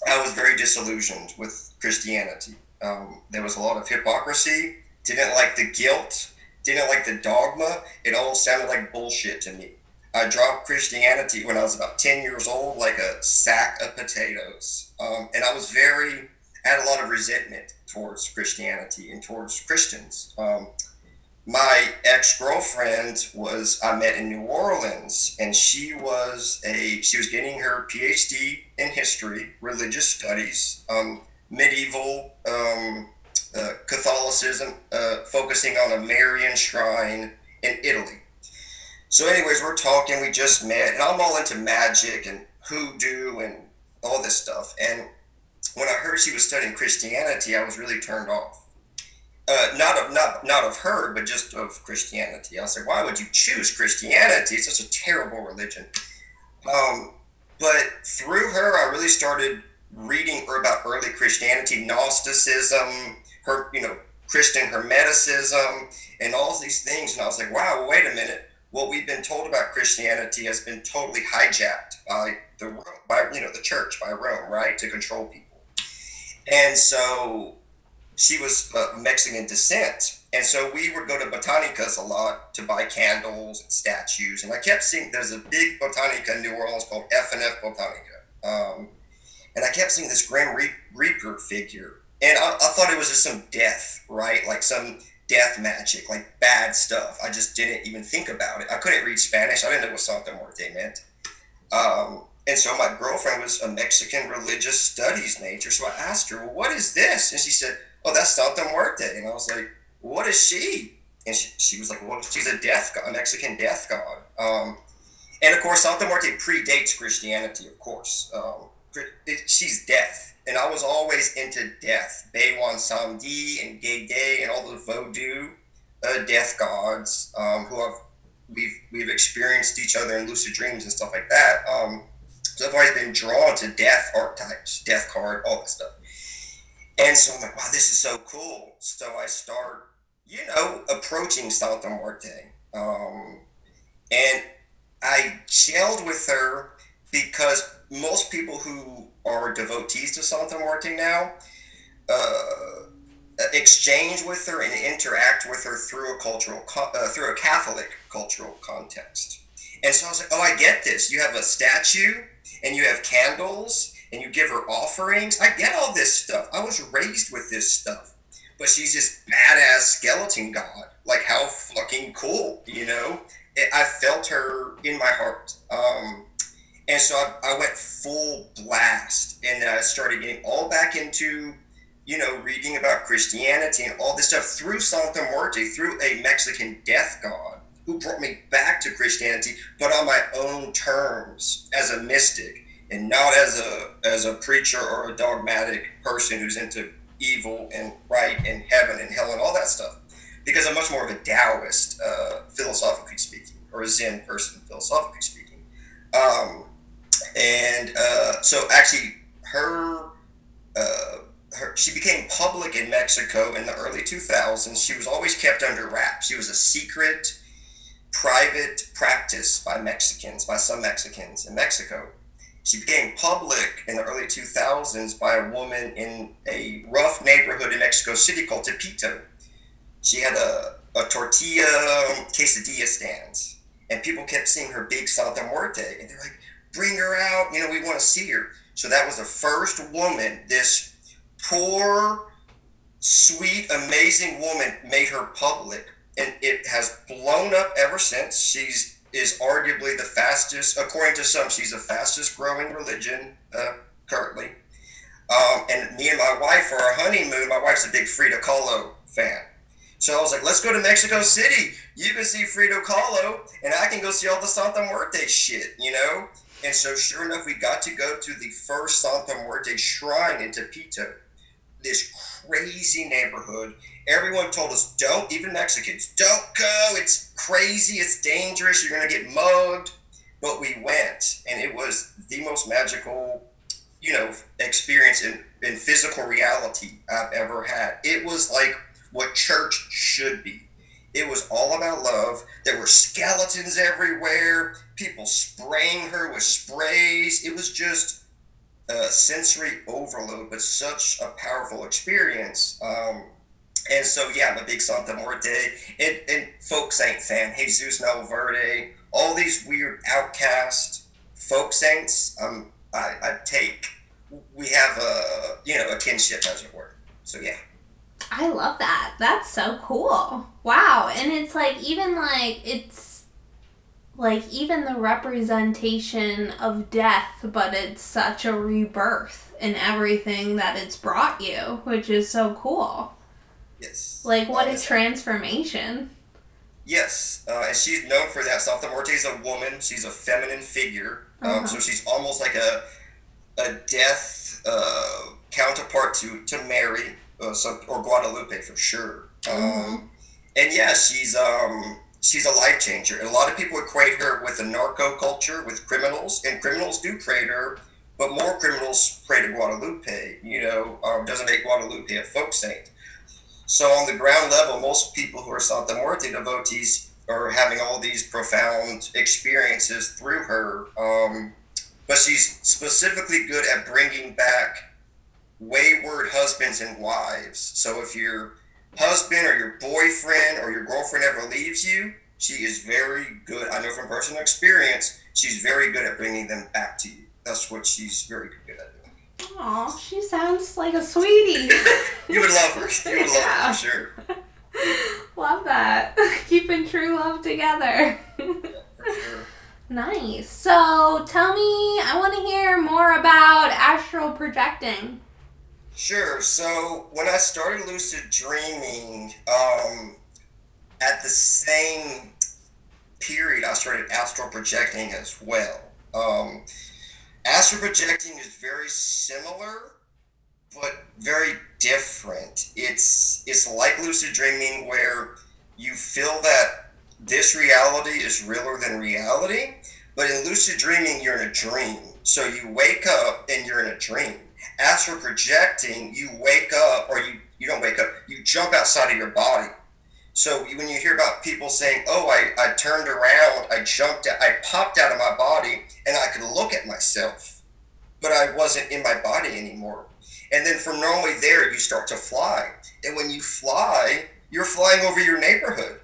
I was very disillusioned with Christianity. Um, there was a lot of hypocrisy. Didn't like the guilt. Didn't like the dogma. It all sounded like bullshit to me. I dropped Christianity when I was about 10 years old, like a sack of potatoes. Um, and I was very, I had a lot of resentment towards Christianity and towards Christians. Um, my ex girlfriend was I met in New Orleans, and she was a she was getting her PhD in history, religious studies, um, medieval um, uh, Catholicism, uh, focusing on a Marian shrine in Italy. So, anyways, we're talking. We just met, and I'm all into magic and hoodoo and all this stuff. And when I heard she was studying Christianity, I was really turned off. Uh, not of not not of her, but just of Christianity. I said, why would you choose Christianity? It's such a terrible religion. Um, but through her, I really started reading about early Christianity, Gnosticism, her you know Christian Hermeticism, and all these things. And I was like, wow, wait a minute. What we've been told about Christianity has been totally hijacked by the by you know the church by Rome, right, to control people. And so she was uh, Mexican descent. And so we would go to Botanicas a lot to buy candles and statues. And I kept seeing there's a big Botanica in New Orleans called F&F Botanica. Um, and I kept seeing this Grim Reaper figure. And I, I thought it was just some death, right? Like some death magic, like bad stuff. I just didn't even think about it. I couldn't read Spanish. I didn't know what Santa Muerte meant. Um, and so my girlfriend was a Mexican religious studies major. So I asked her, well, what is this? And she said, oh, that's Santa Muerte. And I was like, what is she? And she, she was like, well, she's a death god, a Mexican death god. Um, and of course, Santa Muerte predates Christianity, of course. Um, she's death. And I was always into death. Baron Samedi and Gege and all the voodoo uh, death gods um, who have we've we've experienced each other in lucid dreams and stuff like that. Um, so I've always been drawn to death archetypes, death card, all that stuff. And so I'm like, wow, this is so cool. So I start, you know, approaching Santa Muerte. Um, and I gelled with her because most people who are devotees to Santa Muerte now uh, exchange with her and interact with her through a cultural, uh, through a Catholic cultural context. And so I was like, oh, I get this. You have a statue and you have candles and you give her offerings. I get all this stuff. I was raised with this stuff. But she's this badass skeleton god. Like, how fucking cool, you know? It, I felt her in my heart. Um, and so I, I went full blast and I started getting all back into, you know, reading about Christianity and all this stuff through Santa Muerte, through a Mexican death god who brought me back to Christianity, but on my own terms as a mystic and not as a as a preacher or a dogmatic person who's into evil and right and heaven and hell and all that stuff. Because I'm much more of a Taoist, uh, philosophically speaking, or a Zen person, philosophically speaking. Um, and uh, so, actually, her, uh, her she became public in Mexico in the early 2000s. She was always kept under wraps. She was a secret, private practice by Mexicans, by some Mexicans in Mexico she became public in the early 2000s by a woman in a rough neighborhood in Mexico City called Tepito. She had a, a tortilla quesadilla stand, and people kept seeing her big Santa Muerte, and they're like, bring her out, you know, we want to see her. So that was the first woman, this poor, sweet, amazing woman made her public, and it has blown up ever since. She's is arguably the fastest, according to some, she's the fastest growing religion uh, currently. Um, and me and my wife, for our honeymoon, my wife's a big Frida Kahlo fan. So I was like, let's go to Mexico City. You can see Frida Kahlo, and I can go see all the Santa Muerte shit, you know? And so, sure enough, we got to go to the first Santa Muerte shrine in Tepito, this crazy neighborhood Everyone told us, don't, even Mexicans, don't go. It's crazy. It's dangerous. You're going to get mugged. But we went, and it was the most magical, you know, experience in, in physical reality I've ever had. It was like what church should be. It was all about love. There were skeletons everywhere, people spraying her with sprays. It was just a sensory overload, but such a powerful experience. Um, and so, yeah, I'm a big Santa Muerte and, and folk saint fan. Jesus Malverde, all these weird outcast folk saints. Um, I, I take. We have a you know a kinship, as it were. So yeah. I love that. That's so cool. Wow, and it's like even like it's like even the representation of death, but it's such a rebirth in everything that it's brought you, which is so cool. Yes. Like, what a transformation. Yes, uh, and she's known for that. Santa Muerte is a woman. She's a feminine figure. Um, uh-huh. So she's almost like a a death uh, counterpart to to Mary uh, some, or Guadalupe for sure. Mm-hmm. Um, and yeah, she's um, she's a life changer. And a lot of people equate her with the narco culture, with criminals, and criminals do pray to her, but more criminals pray to Guadalupe. You know, um, doesn't make Guadalupe a folk saint. So on the ground level, most people who are Santa Muerte devotees are having all these profound experiences through her. Um, but she's specifically good at bringing back wayward husbands and wives. So if your husband or your boyfriend or your girlfriend ever leaves you, she is very good. I know from personal experience, she's very good at bringing them back to you. That's what she's very good at doing. Aw, she sounds like a sweetie. You would love her. You would love Yeah. her for sure. love that. Keeping true love together. For sure. nice. So tell me, I want to hear more about astral projecting. Sure. So when I started lucid dreaming, um, at the same period, I started astral projecting as well. Um, astral projecting is very similar, but very different. It's it's like lucid dreaming, where you feel that this reality is realer than reality. But in lucid dreaming, you're in a dream. So you wake up and you're in a dream astral projecting, you wake up, or you, you don't wake up, you jump outside of your body. So when you hear about people saying, oh, I, I turned around, I jumped, I popped out of my body, and I could look at myself, but I wasn't in my body anymore. And then from normally there, you start to fly. And when you fly, you're flying over your neighborhood,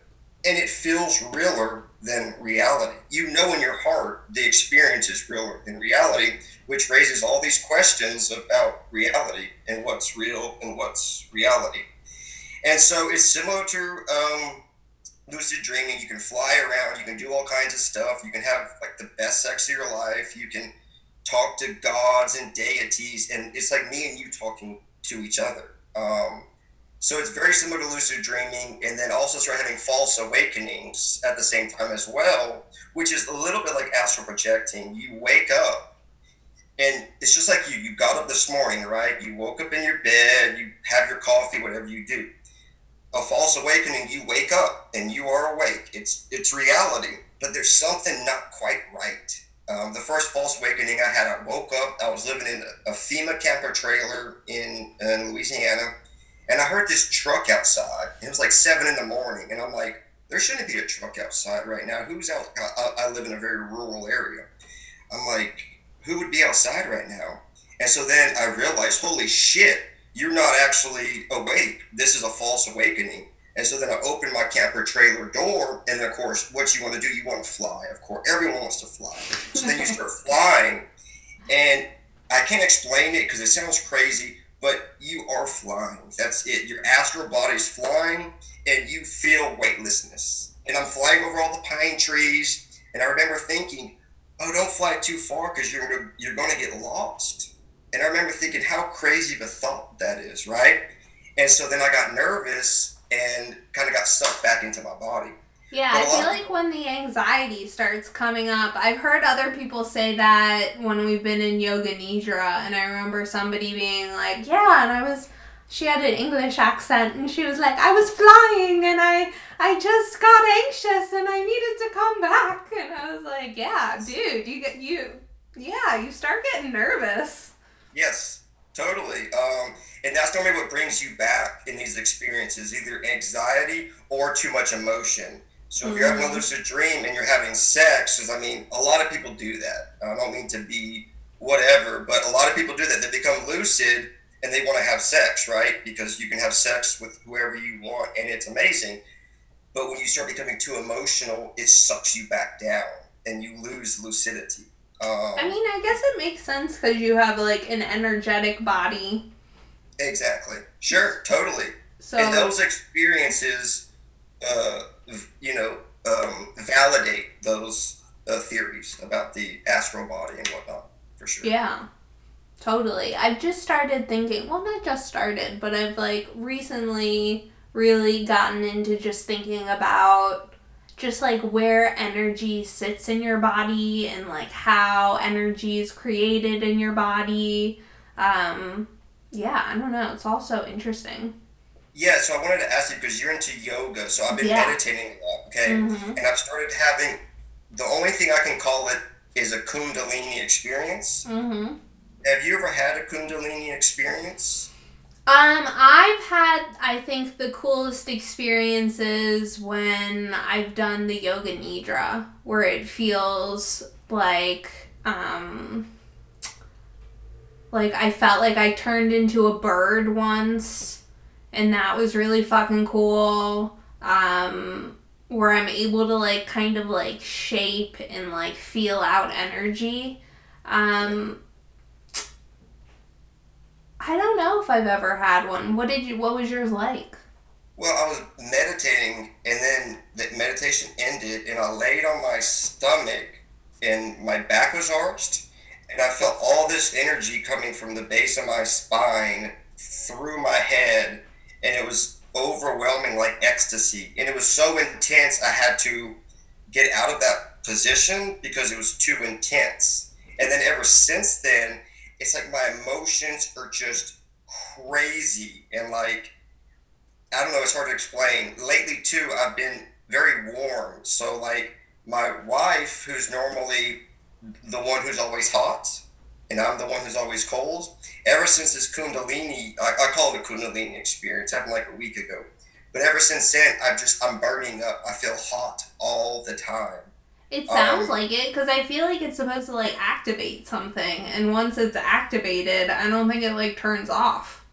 and it feels realer than reality. You know in your heart the experience is realer than reality, which raises all these questions about reality and what's real and what's reality. And so it's similar to um, lucid dreaming. You can fly around, you can do all kinds of stuff, you can have like the best sex of your life, you can talk to gods and deities, and it's like me and you talking to each other. Um, so it's very similar to lucid dreaming, and then also start having false awakenings at the same time as well, which is a little bit like astral projecting. You wake up and it's just like you. You got up this morning, right? You woke up in your bed, you have your coffee, whatever you do. A false awakening, you wake up and you are awake. It's it's reality, but there's something not quite right. Um, the first false awakening I had, I woke up. I was living in a FEMA camper trailer in, in Louisiana, and I heard this truck outside. It was like seven in the morning, and I'm like, there shouldn't be a truck outside right now. Who's out? I, I live in a very rural area. I'm like, who would be outside right now? And so then I realized, holy shit, you're not actually awake. This is a false awakening. And so then I opened my camper trailer door, and then of course, what you want to do, you want to fly. Of course, everyone wants to fly. So then you start flying, and I can't explain it because it sounds crazy, but you are flying. That's it. Your astral body's flying, and you feel weightlessness. And I'm flying over all the pine trees, and I remember thinking, oh, don't fly too far because you're gonna, you're going to get lost. And I remember thinking how crazy of a thought that is, right? And so then I got nervous and kind of got sucked back into my body. Yeah, I feel like when the anxiety starts coming up, I've heard other people say that when we've been in yoga nidra, and I remember somebody being like, "Yeah," and I was, she had an English accent, and she was like, "I was flying, and I, I just got anxious, and I needed to come back," and I was like, "Yeah, dude, you get you, yeah, you start getting nervous." Yes, totally. Um, and that's normally what brings you back in these experiences, either anxiety or too much emotion. So if you're having a Mhm. lucid dream and you're having sex, because I mean, a lot of people do that. I don't mean to be whatever, but a lot of people do that. They become lucid and they want to have sex, right? Because you can have sex with whoever you want and it's amazing. But when you start becoming too emotional, it sucks you back down and you lose lucidity. Um, I mean, I guess it makes sense because you have like an energetic body, Exactly. Sure. Totally. so and those experiences, uh, you know, um, validate those uh, theories about the astral body and whatnot. For sure. Yeah, totally. I've just started thinking, well, not just started, but I've like recently really gotten into just thinking about just like where energy sits in your body and like how energy is created in your body. Um, yeah, I don't know. It's also interesting. Yeah, so I wanted to ask you because you're into yoga, so I've been Yeah. meditating a lot, okay? Mhm. And I've started having the only thing I can call it is a Kundalini experience. Mm-hmm. Have you ever had a Kundalini experience? Um, I've had, I think, the coolest experiences when I've done the yoga nidra, where it feels like, um, like I felt like I turned into a bird once, and that was really fucking cool. Um, where I'm able to like kind of like shape and like feel out energy. Um, I don't know if I've ever had one. What did you? What was yours like? Well, I was meditating, and then the meditation ended, and I laid on my stomach, and my back was arched, and I felt all this energy coming from the base of my spine through my head, and it was overwhelming like ecstasy. And it was so intense, I had to get out of that position because it was too intense. And then ever since then, it's like my emotions are just crazy and like I don't know, it's hard to explain. Lately too, I've been very warm. So like my wife, who's normally the one who's always hot, and I'm the one who's always cold. Ever since this Kundalini, I, I call it a Kundalini experience. Happened like a week ago. But ever since then, I've just I'm burning up. I feel hot all the time. It sounds Um, like it because I feel like it's supposed to like activate something, and once it's activated, I don't think it like turns off.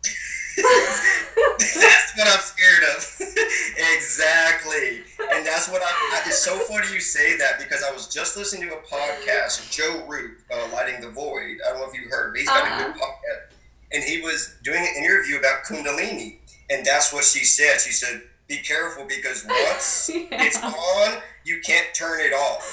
that's what I'm scared of. exactly. And that's what I, I. It's so funny you say that because I was just listening to a podcast, Joe Root, uh, Lighting the Void. I don't know if you heard, but he's got a Uh-uh. good podcast. And he was doing an interview about Kundalini. And that's what she said. She said, be careful because once it's on, you can't turn it off.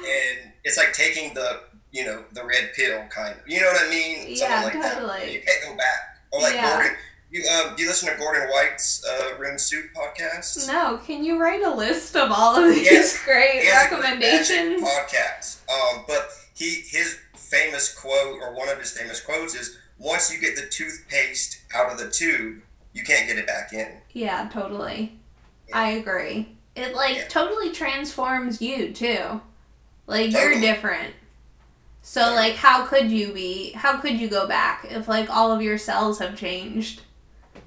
And it's like taking the, you know, the red pill kind of. You know what I mean? Yeah, like that. totally. You can't go back. Or like Yeah. Gordon. You, uh, do you listen to Gordon White's uh, Rune Soup podcast? No, can you write a list of all of these Yes. great recommendations? magic podcast. Um, but he his famous quote or one of his famous quotes is once you get the toothpaste out of the tube, you can't get it back in. Yeah, totally. I agree. It like Yeah. totally transforms you too. Like you're different. So Totally. like how could you be how could you go back if like all of your cells have changed?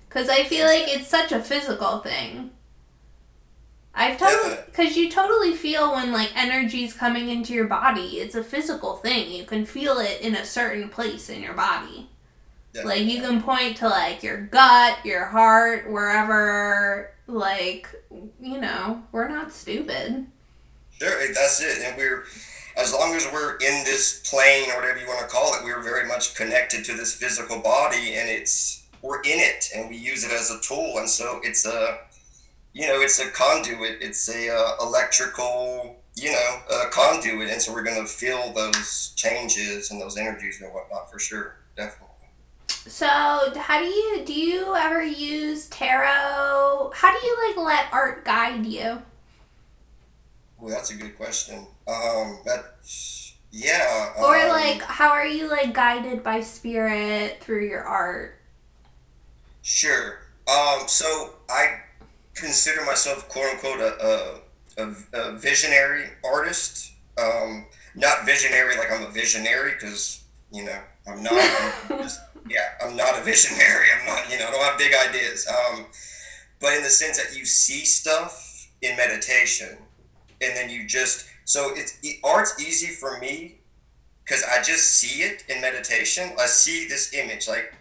Cuz I feel like it's such a physical thing. I've totally cuz you totally feel when like energy's coming into your body. It's a physical thing. You can feel it in a certain place in your body. Like you can point to like your gut, your heart, wherever like you know, we're not stupid. Sure, that's it. And we're, as long as we're in this plane or whatever you want to call it, we're very much connected to this physical body, and it's we're in it, and we use it as a tool. And so it's a, you know, it's a conduit. It's a uh, electrical, you know, uh, conduit, and so we're gonna feel those changes and those energies and whatnot for sure, definitely. So, how do you do you ever use tarot? How do you like let art guide you? Well, that's a good question. Um, that, yeah. Or um, like how are you like guided by spirit through your art? Sure. Um, so I consider myself quote unquote a, a, a, a visionary artist. Um, not visionary like I'm a visionary because you know I'm not. I'm just, yeah, I'm not a visionary. I'm not. You know, I don't have big ideas. Um, but in the sense that you see stuff in meditation, and then you just so it's art's easy for me because I just see it in meditation. I see this image like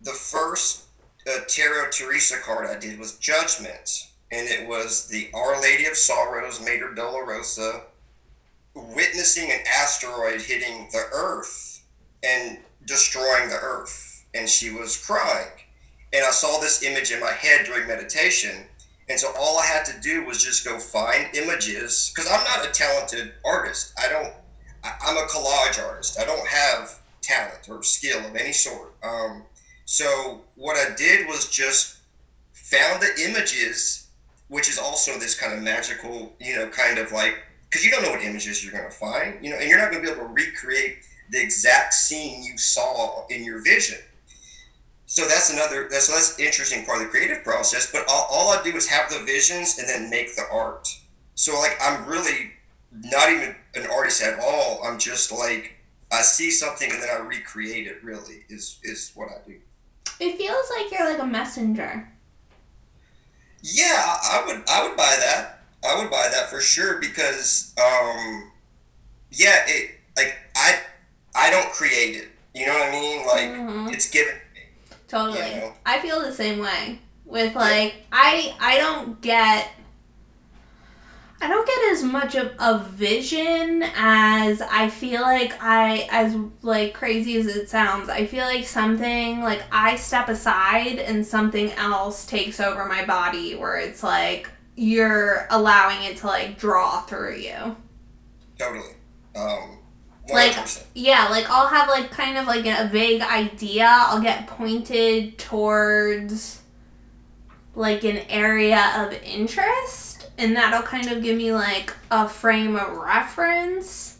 the first uh, tarot Teresa card I did was Judgment, and it was the Our Lady of Sorrows, Mater Dolorosa, witnessing an asteroid hitting the Earth and destroying the Earth, and she was crying. And I saw this image in my head during meditation, and so all I had to do was just go find images because I'm not a talented artist. I don't. I, I'm a collage artist. I don't have talent or skill of any sort. Um, so what I did was just found the images which is also this kind of magical, you know, kind of like because you don't know what images you're going to find, you know, and you're not going to be able to recreate the exact scene you saw in your vision. So that's another that's that's interesting part of the creative process. But all, all I do is have the visions and then make the art. So like I'm really not even an artist at all. I'm just like I see something and then I recreate it. Really is is what I do. It feels like you're like a messenger. Yeah, I would I would buy that. I would buy that for sure because um, yeah, it like I I don't create it. You know what I mean? Like mm-hmm. it's given. Totally. You know? I feel the same way. With like yeah. I I don't get I don't get as much of a vision as I feel like I as like crazy as it sounds. I feel like something like I step aside and something else takes over my body where it's like you're allowing it to like draw through you. Totally. Um 100%. Like yeah like i'll have like kind of like a vague idea i'll get pointed towards like an area of interest and that'll kind of give me like a frame of reference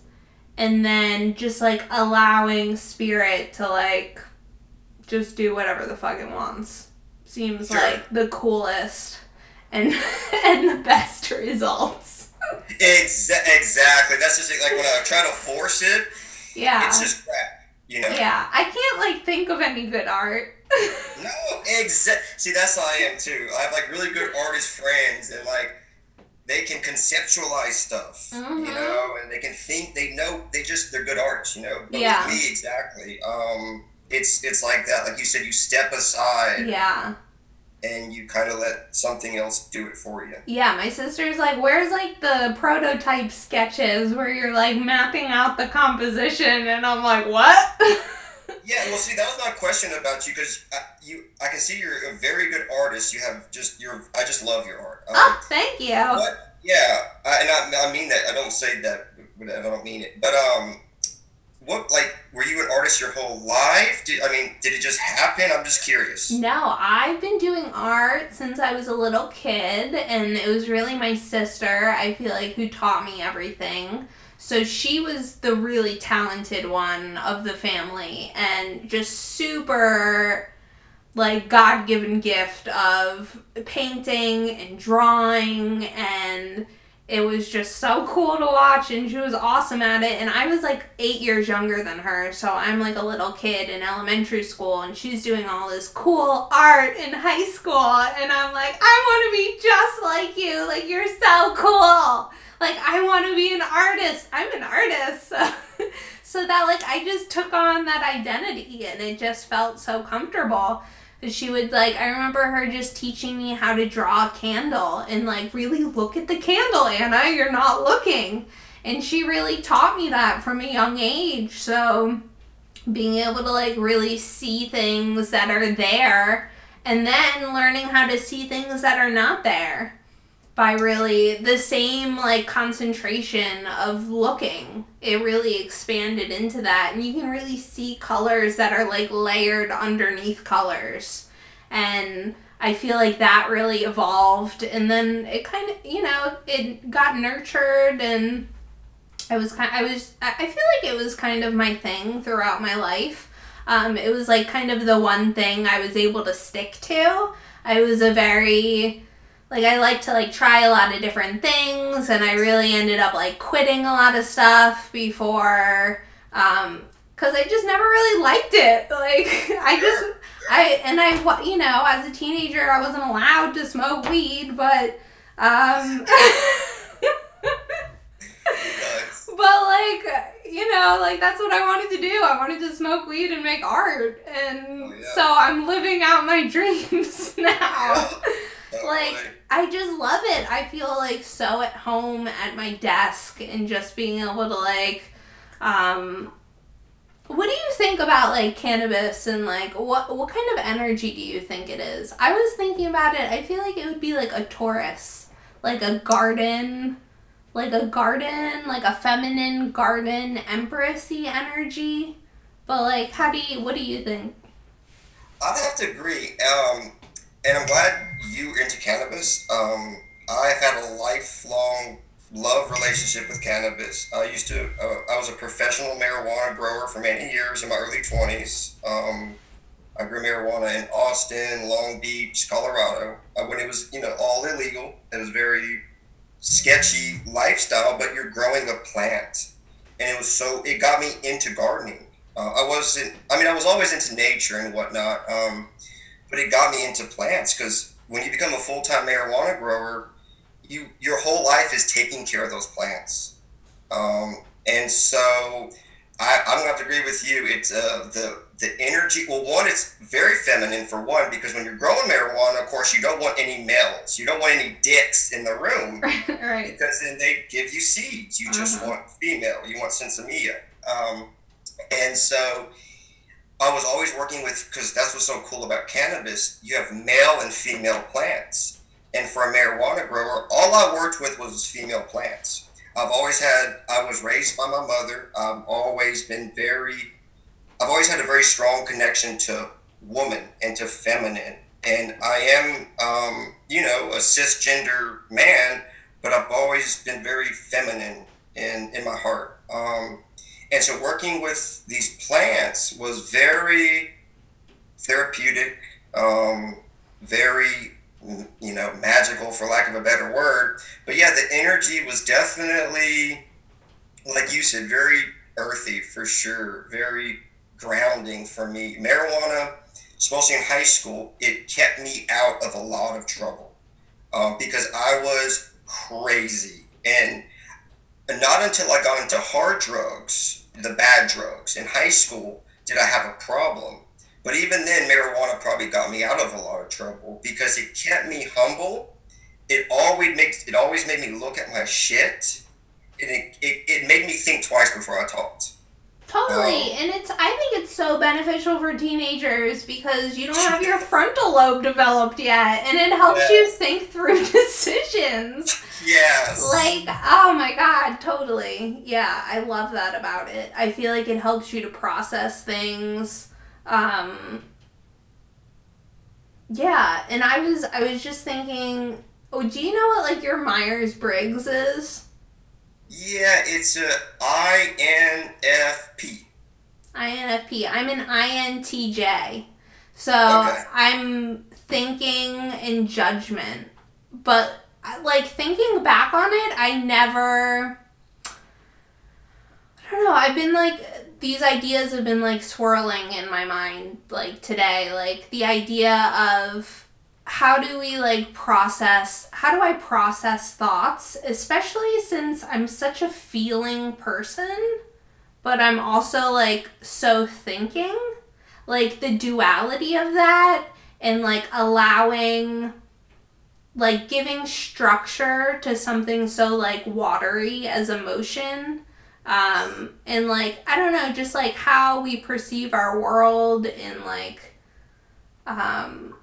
and then just like allowing spirit to like just do whatever the fuck it wants seems sure. like the coolest and and the best results. Exa- exactly. That's just like when I try to force it. Yeah. It's just crap. You know. Yeah, I can't like think of any good art. no, exactly. See, that's how I am too. I have like really good artist friends, and like they can conceptualize stuff, mm-hmm. you know, and they can think. They know. They just they're good artists, you know. But yeah. me, exactly. Um, it's it's like that. Like you said, you step aside. Yeah and you kind of let something else do it for you. Yeah, my sister's like, where's like the prototype sketches where you're like mapping out the composition, and I'm like, what? yeah, well, see, that was my question about you because you, I can see you're a very good artist. You have just your, I just love your art. Oh, thank you. What? Yeah, I, and I, I mean that. I don't say that, but I don't mean it. But um, what like were you an artist your whole life? Did, i mean did it just happen? I'm just curious. No i've been doing art since i was a little kid and it was really my sister i feel like who taught me everything. So she was the really talented one of the family and just super like god-given gift of painting and drawing and it was just so cool to watch and she was awesome at it and i was like eight years younger than her so i'm like a little kid in elementary school and she's doing all this cool art in high school and i'm like i want to be just like you like you're so cool like i want to be an artist i'm an artist. So, so that like i just took on that identity and it just felt so comfortable she would like i remember her just teaching me how to draw a candle and like really look at the candle anna you're not looking. And she really taught me that from a young age. So being able to like really see things that are there and then learning how to see things that are not there by really the same like concentration of looking. It really expanded into that and you can really see colors that are like layered underneath colors. And i feel like that really evolved and then it kind of you know it got nurtured and i was kind i was i feel like it was kind of my thing throughout my life. Um, it was like kind of the one thing i was able to stick to. I was a very like I like to like try a lot of different things and I really ended up like quitting a lot of stuff before um cuz I just never really liked it. Like I just I and I you know, as a teenager I wasn't allowed to smoke weed, but um But like, you know, like that's what I wanted to do. I wanted to smoke weed and make art. And oh, yeah. so I'm living out my dreams now. Like I just love it. I feel like so at home at my desk and just being able to like um what do you think about like cannabis and like what what kind of energy do you think it is? I was thinking about it. I feel like it would be like a Taurus, like a garden, like a garden, like a feminine garden empressy energy. But like how do you what do you think? I'd have to agree. Um and I'm glad you're into cannabis. Um, I've had a lifelong love relationship with cannabis. I used to, uh, I was a professional marijuana grower for many years in my early 20s. Um, I grew marijuana in Austin, Long Beach, Colorado, uh, when it was, you know, all illegal. It was very sketchy lifestyle, but you're growing a plant. And it was so, it got me into gardening. Uh, I wasn't, I mean, I was always into nature and whatnot, um, but it got me into plants because when you become a full time marijuana grower, you your whole life is taking care of those plants. Um, and so I, I'm gonna have to agree with you. It's uh, the the energy. Well, one, it's very feminine for one because when you're growing marijuana, of course, you don't want any males. You don't want any dicks in the room, right? Because then they give you seeds. You just uh-huh. want female. You want sinsemilla. Um, and so I was always working with because that's what's so cool about cannabis. You have male and female plants, and for a marijuana grower, all I worked with was female plants. I've always had. I was raised by my mother. I've always been very. I've always had a very strong connection to woman and to feminine, and I am, um, you know, a cisgender man, but I've always been very feminine in in my heart. Um, and so working with these plants was very therapeutic, um, very you know magical for lack of a better word. But yeah, the energy was definitely, like you said, very earthy for sure, very grounding for me. Marijuana, especially in high school, it kept me out of a lot of trouble um, because I was crazy and not until I got into hard drugs the bad drugs. In high school, did I have a problem? But even then, marijuana probably got me out of a lot of trouble because it kept me humble. It always makes it always made me look at my shit, and it, it, it made me think twice before I talked. Totally, um, and it's I think it's so beneficial for teenagers because you don't have your frontal lobe developed yet, and it helps yeah. you think through decisions. Yes. Like, oh my god, totally. Yeah, I love that about it. I feel like it helps you to process things. Um Yeah, and I was I was just thinking, oh, do you know what like your Myers Briggs is? Yeah, it's a INFP. INFP. I'm an INTJ. So okay. I'm thinking in judgment. But like thinking back on it, I never. I don't know. I've been like these ideas have been like swirling in my mind like today. Like the idea of how do we like process how do I process thoughts, especially since I'm such a feeling person, but I'm also like so thinking. Like the duality of that and like allowing like giving structure to something so like watery as emotion um and like i don't know just like how we perceive our world and like um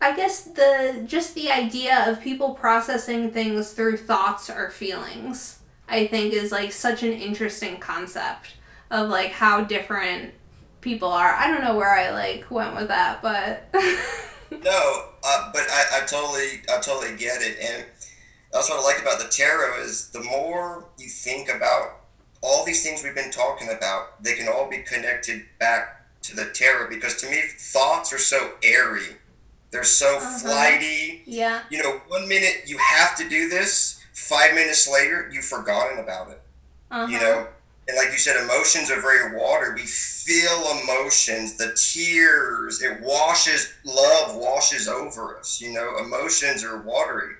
i guess the just the idea of people processing things through thoughts or feelings i think is like such an interesting concept of like how different people are i don't know where i like went with that but no, uh, but I, I totally I totally get it, and that's what I like about the tarot is the more you think about all these things we've been talking about, they can all be connected back to the tarot because to me thoughts are so airy. They're so uh-huh. flighty. Yeah. You know, one minute you have to do this, five minutes later you've forgotten about it. Uh-huh. You know, and like you said, emotions are very water. We feel emotions, the tears. It washes, love washes over us. You know, emotions are watery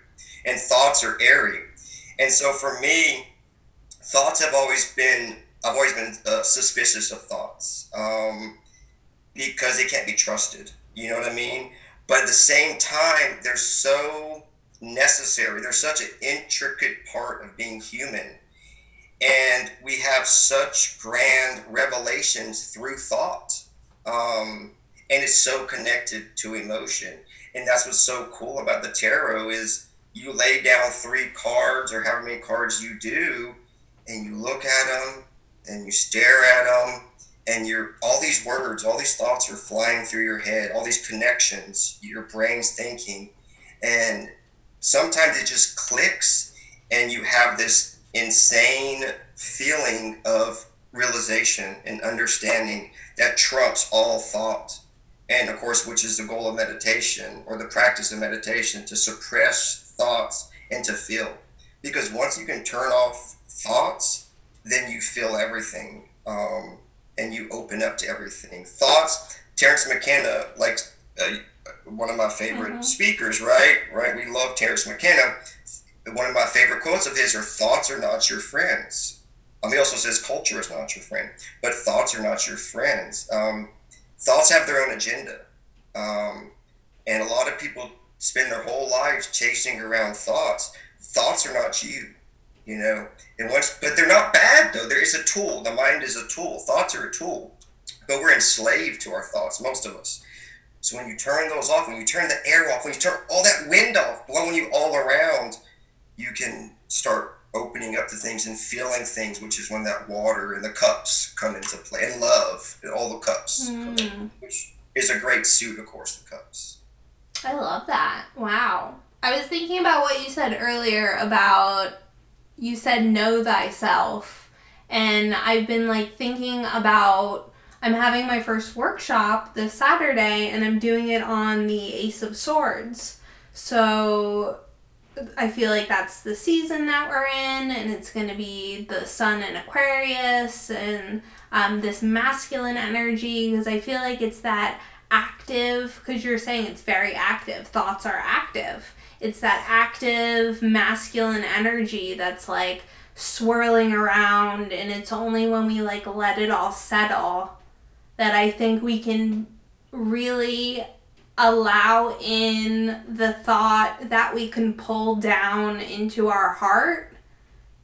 and thoughts are airy. And so for me, thoughts have always been, I've always been uh, suspicious of thoughts um, because they can't be trusted. You know what I mean? But at the same time, they're so necessary. They're such an intricate part of being human. And we have such grand revelations through thought. Um, and it's so connected to emotion. And that's what's so cool about the tarot is you lay down three cards or however many cards you do and you look at them and you stare at them and you're all these words all these thoughts are flying through your head all these connections your brain's thinking and sometimes it just clicks and you have this insane feeling of realization and understanding that trumps all thought. And of course, which is the goal of meditation or the practice of meditation to suppress thoughts and to feel. Because once you can turn off thoughts, then you feel everything um, and you open up to everything. Thoughts, Terence McKenna, like uh, one of my favorite mm-hmm. speakers, right? Right? We love Terence McKenna. One of my favorite quotes of his are thoughts are not your friends. Um, he also says culture is not your friend, but thoughts are not your friends. Um, thoughts have their own agenda. Um, and a lot of people spend their whole lives chasing around thoughts. Thoughts are not you, you know. And once, but they're not bad though. There is a tool. The mind is a tool. Thoughts are a tool, but we're enslaved to our thoughts, most of us. So when you turn those off, when you turn the air off, when you turn all that wind off, blowing you all around, you can start opening up to things and feeling things, which is when that water and the cups come into play, and love, and all the cups, mm. in, which is a great suit, of course, the cups. I love that. Wow. I was thinking about what you said earlier about you said know thyself, and I've been like thinking about I'm having my first workshop this Saturday and I'm doing it on the Ace of Swords. So I feel like that's the season that we're in, and it's going to be the sun in Aquarius and um, this masculine energy because I feel like it's that active, because you're saying it's very active, thoughts are active. It's that active masculine energy that's like swirling around, and it's only when we like let it all settle that I think we can really allow in the thought that we can pull down into our heart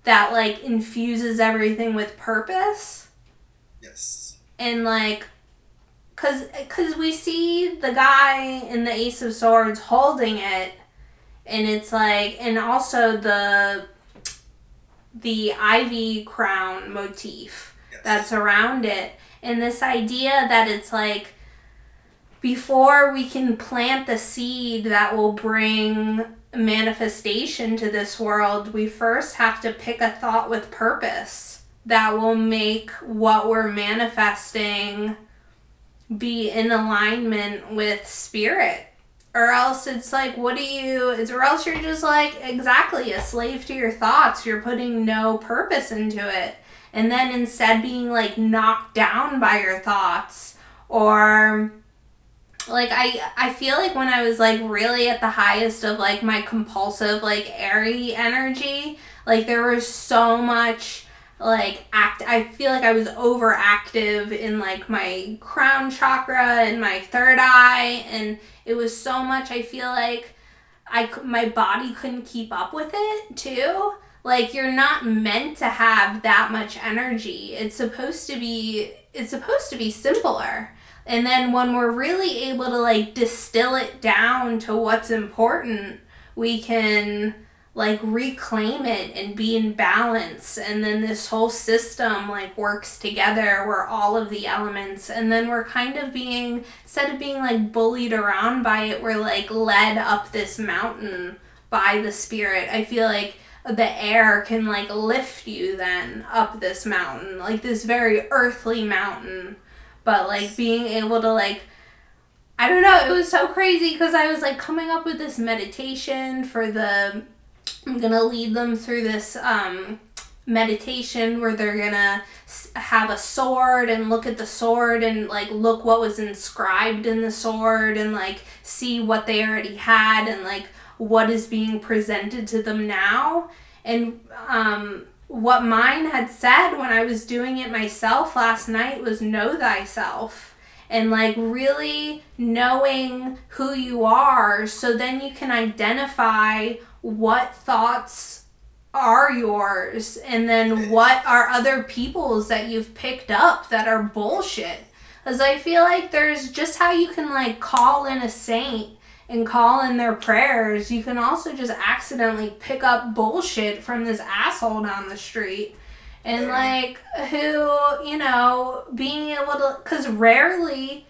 that like infuses everything with purpose. Yes. And like cuz cuz we see the guy in the ace of swords holding it and it's like and also the the ivy crown motif yes. that's around it and this idea that it's like before we can plant the seed that will bring manifestation to this world, we first have to pick a thought with purpose that will make what we're manifesting be in alignment with spirit. Or else it's like, what do you, is, or else you're just like exactly a slave to your thoughts. You're putting no purpose into it and then instead being like knocked down by your thoughts or like I I feel like when I was like really at the highest of like my compulsive like airy energy, like there was so much like act I feel like I was overactive in like my crown chakra and my third eye and it was so much I feel like I my body couldn't keep up with it too. Like you're not meant to have that much energy. It's supposed to be it's supposed to be simpler. And then when we're really able to like distill it down to what's important, we can like reclaim it and be in balance and then this whole system like works together where all of the elements and then we're kind of being instead of being like bullied around by it we're like led up this mountain by the spirit i feel like the air can like lift you then up this mountain, like this very earthly mountain. But like being able to like I don't know, it was so crazy because I was like coming up with this meditation for the I'm going to lead them through this um meditation where they're going to have a sword and look at the sword and like look what was inscribed in the sword and like see what they already had and like what is being presented to them now. And um, what mine had said when I was doing it myself last night was know thyself and like really knowing who you are so then you can identify what thoughts are yours and then what are other people's that you've picked up that are bullshit. Because I feel like there's just how you can like call in a saint and call in their prayers, you can also just accidentally pick up bullshit from this asshole down the street. And like who, you know, being able to cuz rarely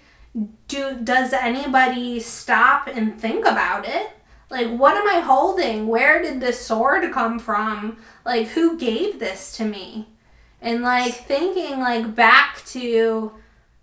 do does anybody stop and think about it. Like, what am I holding? Where did this sword come from? Like, who gave this to me? And, like, thinking, like, back to,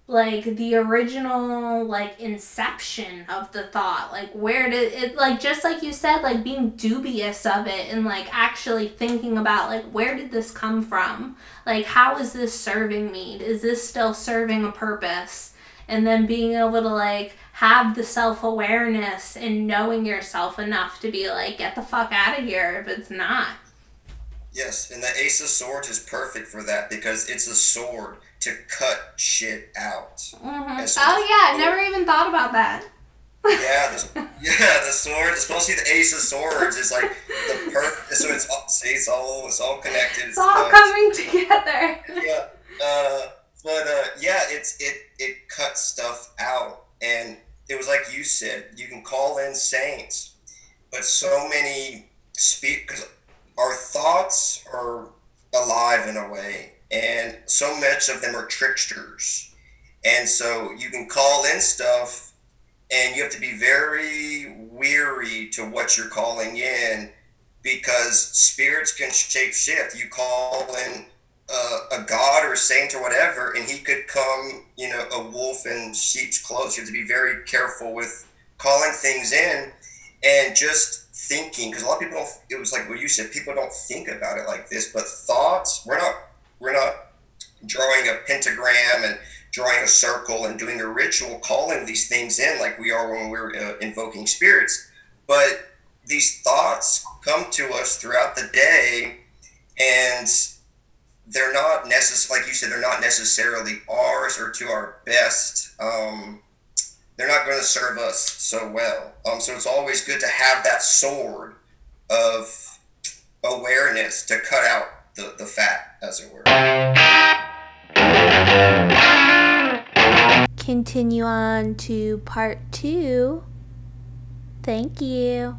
like, the original, like, inception of the thought. Like, where did it, like, just like you said, like, being dubious of it and, like, actually thinking about, like, where did this come from? Like, how is this serving me? Is this still serving a purpose? And then being able to, like, have the self awareness and knowing yourself enough to be like, get the fuck out of here if it's not. Yes, and the Ace of Swords is perfect for that because it's a sword to cut shit out. Mm-hmm. So oh yeah, I never even thought about that. yeah, the, yeah, the sword. Especially the Ace of Swords is like the perfect. So it's all, see, it's all it's all connected. It's, all uh, coming together. Yeah, uh, but uh, yeah, it's it it cuts stuff out, and it was like you said, you can call in saints, but so many speak because our thoughts are alive in a way, and so much of them are tricksters, and so you can call in stuff, and you have to be very weary to what you're calling in because spirits can shape shift. You call in a god or a saint or whatever, and he could come, you know, a wolf in sheep's clothes. You have to be very careful with calling things in and just thinking, because a lot of people. It was like what you said. People don't think about it like this, but thoughts. We're not. We're not drawing a pentagram and drawing a circle and doing a ritual, calling these things in like we are when we're uh, invoking spirits. But these thoughts come to us throughout the day, and they're not necessarily, like you said, they're not necessarily ours or to our best. Um, they're not going to serve us so well. Um, so it's always good to have that sword of awareness to cut out the, the fat, as it were. Continue on to part two. Thank you.